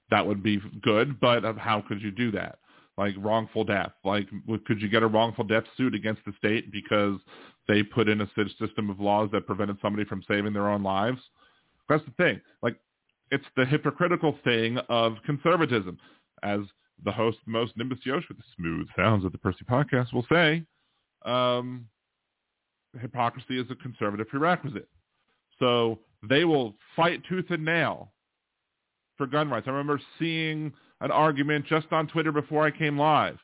that would be good, but how could you do that? Like wrongful death. Like, could you get a wrongful death suit against the state because they put in a system of laws that prevented somebody from saving their own lives? That's the thing. Like, it's the hypocritical thing of conservatism. As the host, most Nimbus Yosh with the smooth sounds of the Percy podcast will say, um, hypocrisy is a conservative prerequisite. So they will fight tooth and nail for gun rights. I remember seeing an argument just on Twitter before I came live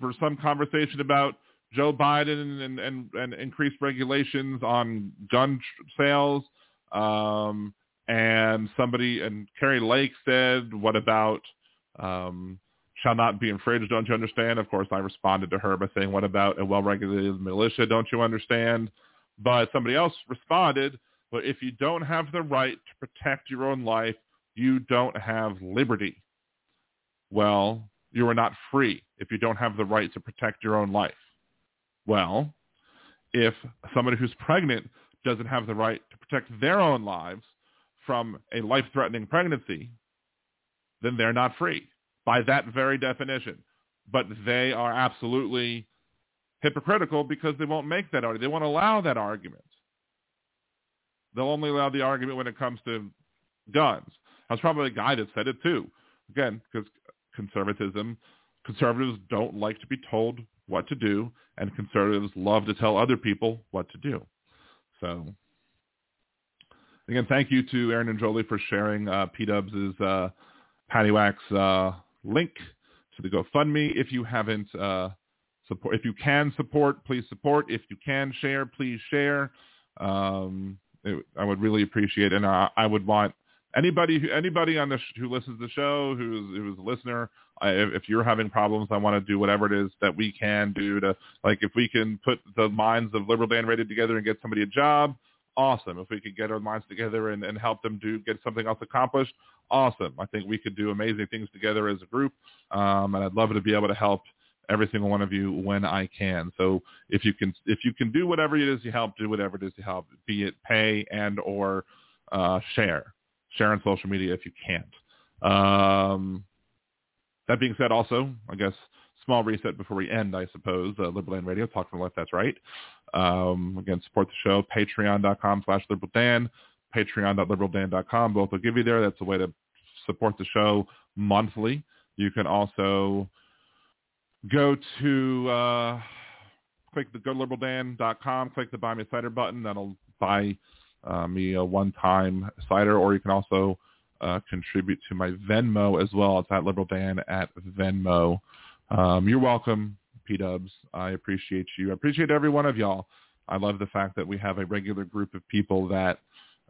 for some conversation about Joe Biden and, and, and increased regulations on gun sales. Um, and somebody, and Kari Lake said, what about um, shall not be infringed, don't you understand? Of course, I responded to her by saying, what about a well-regulated militia, don't you understand? But somebody else responded, but if you don't have the right to protect your own life, you don't have liberty. Well, you are not free if you don't have the right to protect your own life. Well, if somebody who's pregnant doesn't have the right to protect their own lives from a life-threatening pregnancy, then they're not free by that very definition. But they are absolutely hypocritical because they won't make that argument. They won't allow that argument. They'll only allow the argument when it comes to guns. I was probably a guy that said it too. Again, because conservatism, conservatives don't like to be told what to do, and conservatives love to tell other people what to do. So, again, thank you to Aaron and Jolie for sharing uh, P-Dubs' uh, uh, link to the GoFundMe. If you haven't uh, support, if you can support, please support. If you can share, please share. Um, it, I would really appreciate, it. and I, I would want anybody who anybody on the sh- who listens to the show who's who's a listener. I, if you're having problems, I want to do whatever it is that we can do to like if we can put the minds of Liberal Dan Radio together and get somebody a job, awesome. If we could get our minds together and, and help them do get something else accomplished, awesome. I think we could do amazing things together as a group, um, and I'd love to be able to help every single one of you when I can. So if you can if you can do whatever it is you help, do whatever it is you help, be it pay and or uh, share. Share on social media if you can't. Um, that being said, also, I guess small reset before we end, I suppose. Uh, Liberal Dan Radio, talk from the left, that's right. Um, again, support the show, patreon.com slash liberaldan, patreon.liberaldan.com. Both will give you there. That's a way to support the show monthly. You can also go to uh, click the go to liberaldan.com, click the buy me a cider button. That'll buy uh, me a one-time cider, or you can also uh, contribute to my Venmo as well. It's at liberaldan at Venmo. Um, you're welcome, P-Dubs. I appreciate you. I appreciate every one of y'all. I love the fact that we have a regular group of people that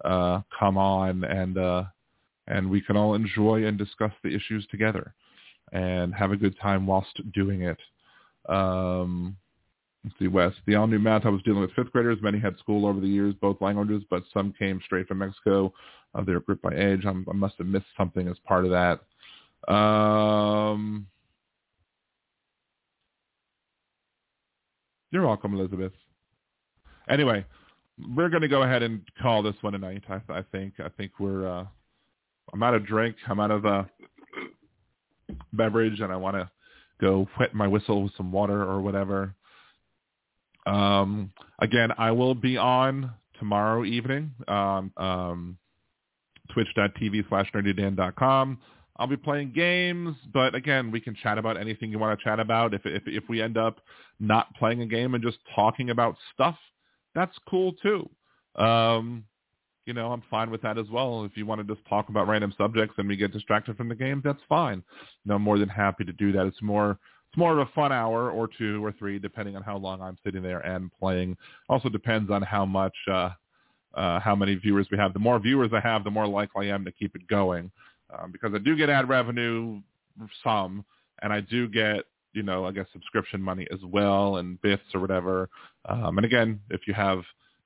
uh, come on and uh, and we can all enjoy and discuss the issues together and have a good time whilst doing it. Um, let's see, West. The all new math I was dealing with fifth graders. Many had school over the years, both languages, but some came straight from Mexico. Uh, they were grouped by age. I'm, i must have missed something as part of that. Um, you're welcome, Elizabeth. Anyway, we're going to go ahead and call this one a night. I, I think. I think we're. Uh, I'm out of drink. I'm out of uh, beverage, and I want to go wet my whistle with some water or whatever. Um, again, I will be on tomorrow evening. Um, um, twitch.tv slash nerdydan.com. I'll be playing games, but again, we can chat about anything you want to chat about. If, if, if we end up not playing a game and just talking about stuff, that's cool too. Um, you know, I'm fine with that as well. If you want to just talk about random subjects and we get distracted from the game, that's fine. I'm more than happy to do that. It's more it's more of a fun hour or two or three, depending on how long I'm sitting there and playing. Also depends on how much uh, uh, how many viewers we have. The more viewers I have, the more likely I am to keep it going, um, because I do get ad revenue, some, and I do get you know I guess subscription money as well and bits or whatever. Um, and again, if you have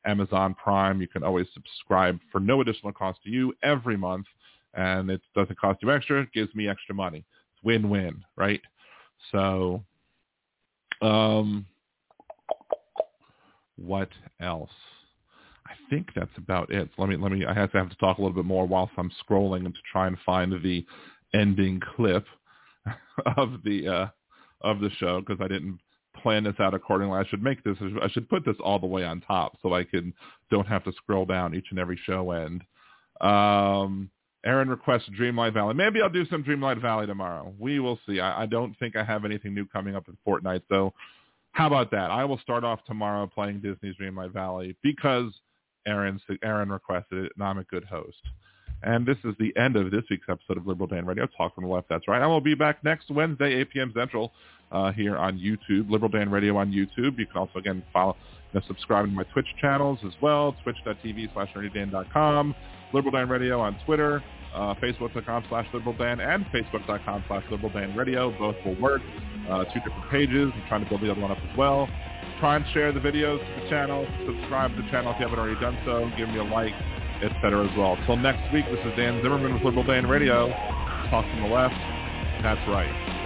Amazon Prime. You can always subscribe for no additional cost to you every month, and it doesn't cost you extra. It gives me extra money. It's win-win, right? So, um, what else? I think that's about it. Let me let me. I have to have to talk a little bit more whilst I'm scrolling and to try and find the ending clip of the uh, of the show because I didn't plan this out accordingly. I should make this. I should put this all the way on top so I can don't have to scroll down each and every show end. Um, Aaron requests Dreamlight Valley. Maybe I'll do some Dreamlight Valley tomorrow. We will see. I, I don't think I have anything new coming up in Fortnite, so how about that? I will start off tomorrow playing Disney's Dreamlight Valley because Aaron Aaron requested it, and I'm a good host. And this is the end of this week's episode of Liberal Dan Radio. Talk from the left. That's right. I will be back next Wednesday, 8 p.m. Central, uh, here on YouTube, Liberal Dan Radio on YouTube. You can also, again, follow, you subscribe to my Twitch channels as well, twitch.tv slash nerdydan.com, Liberal Dan Radio on Twitter, uh, facebook.com slash liberaldan, and facebook.com slash liberaldan radio. Both will work. Uh, two different pages. I'm trying to build the other one up as well. Try and share the videos to the channel. Subscribe to the channel if you haven't already done so. Give me a like etc. as well. Till next week, this is Dan Zimmerman with Liberal Dan Radio. Talk from the left. That's right.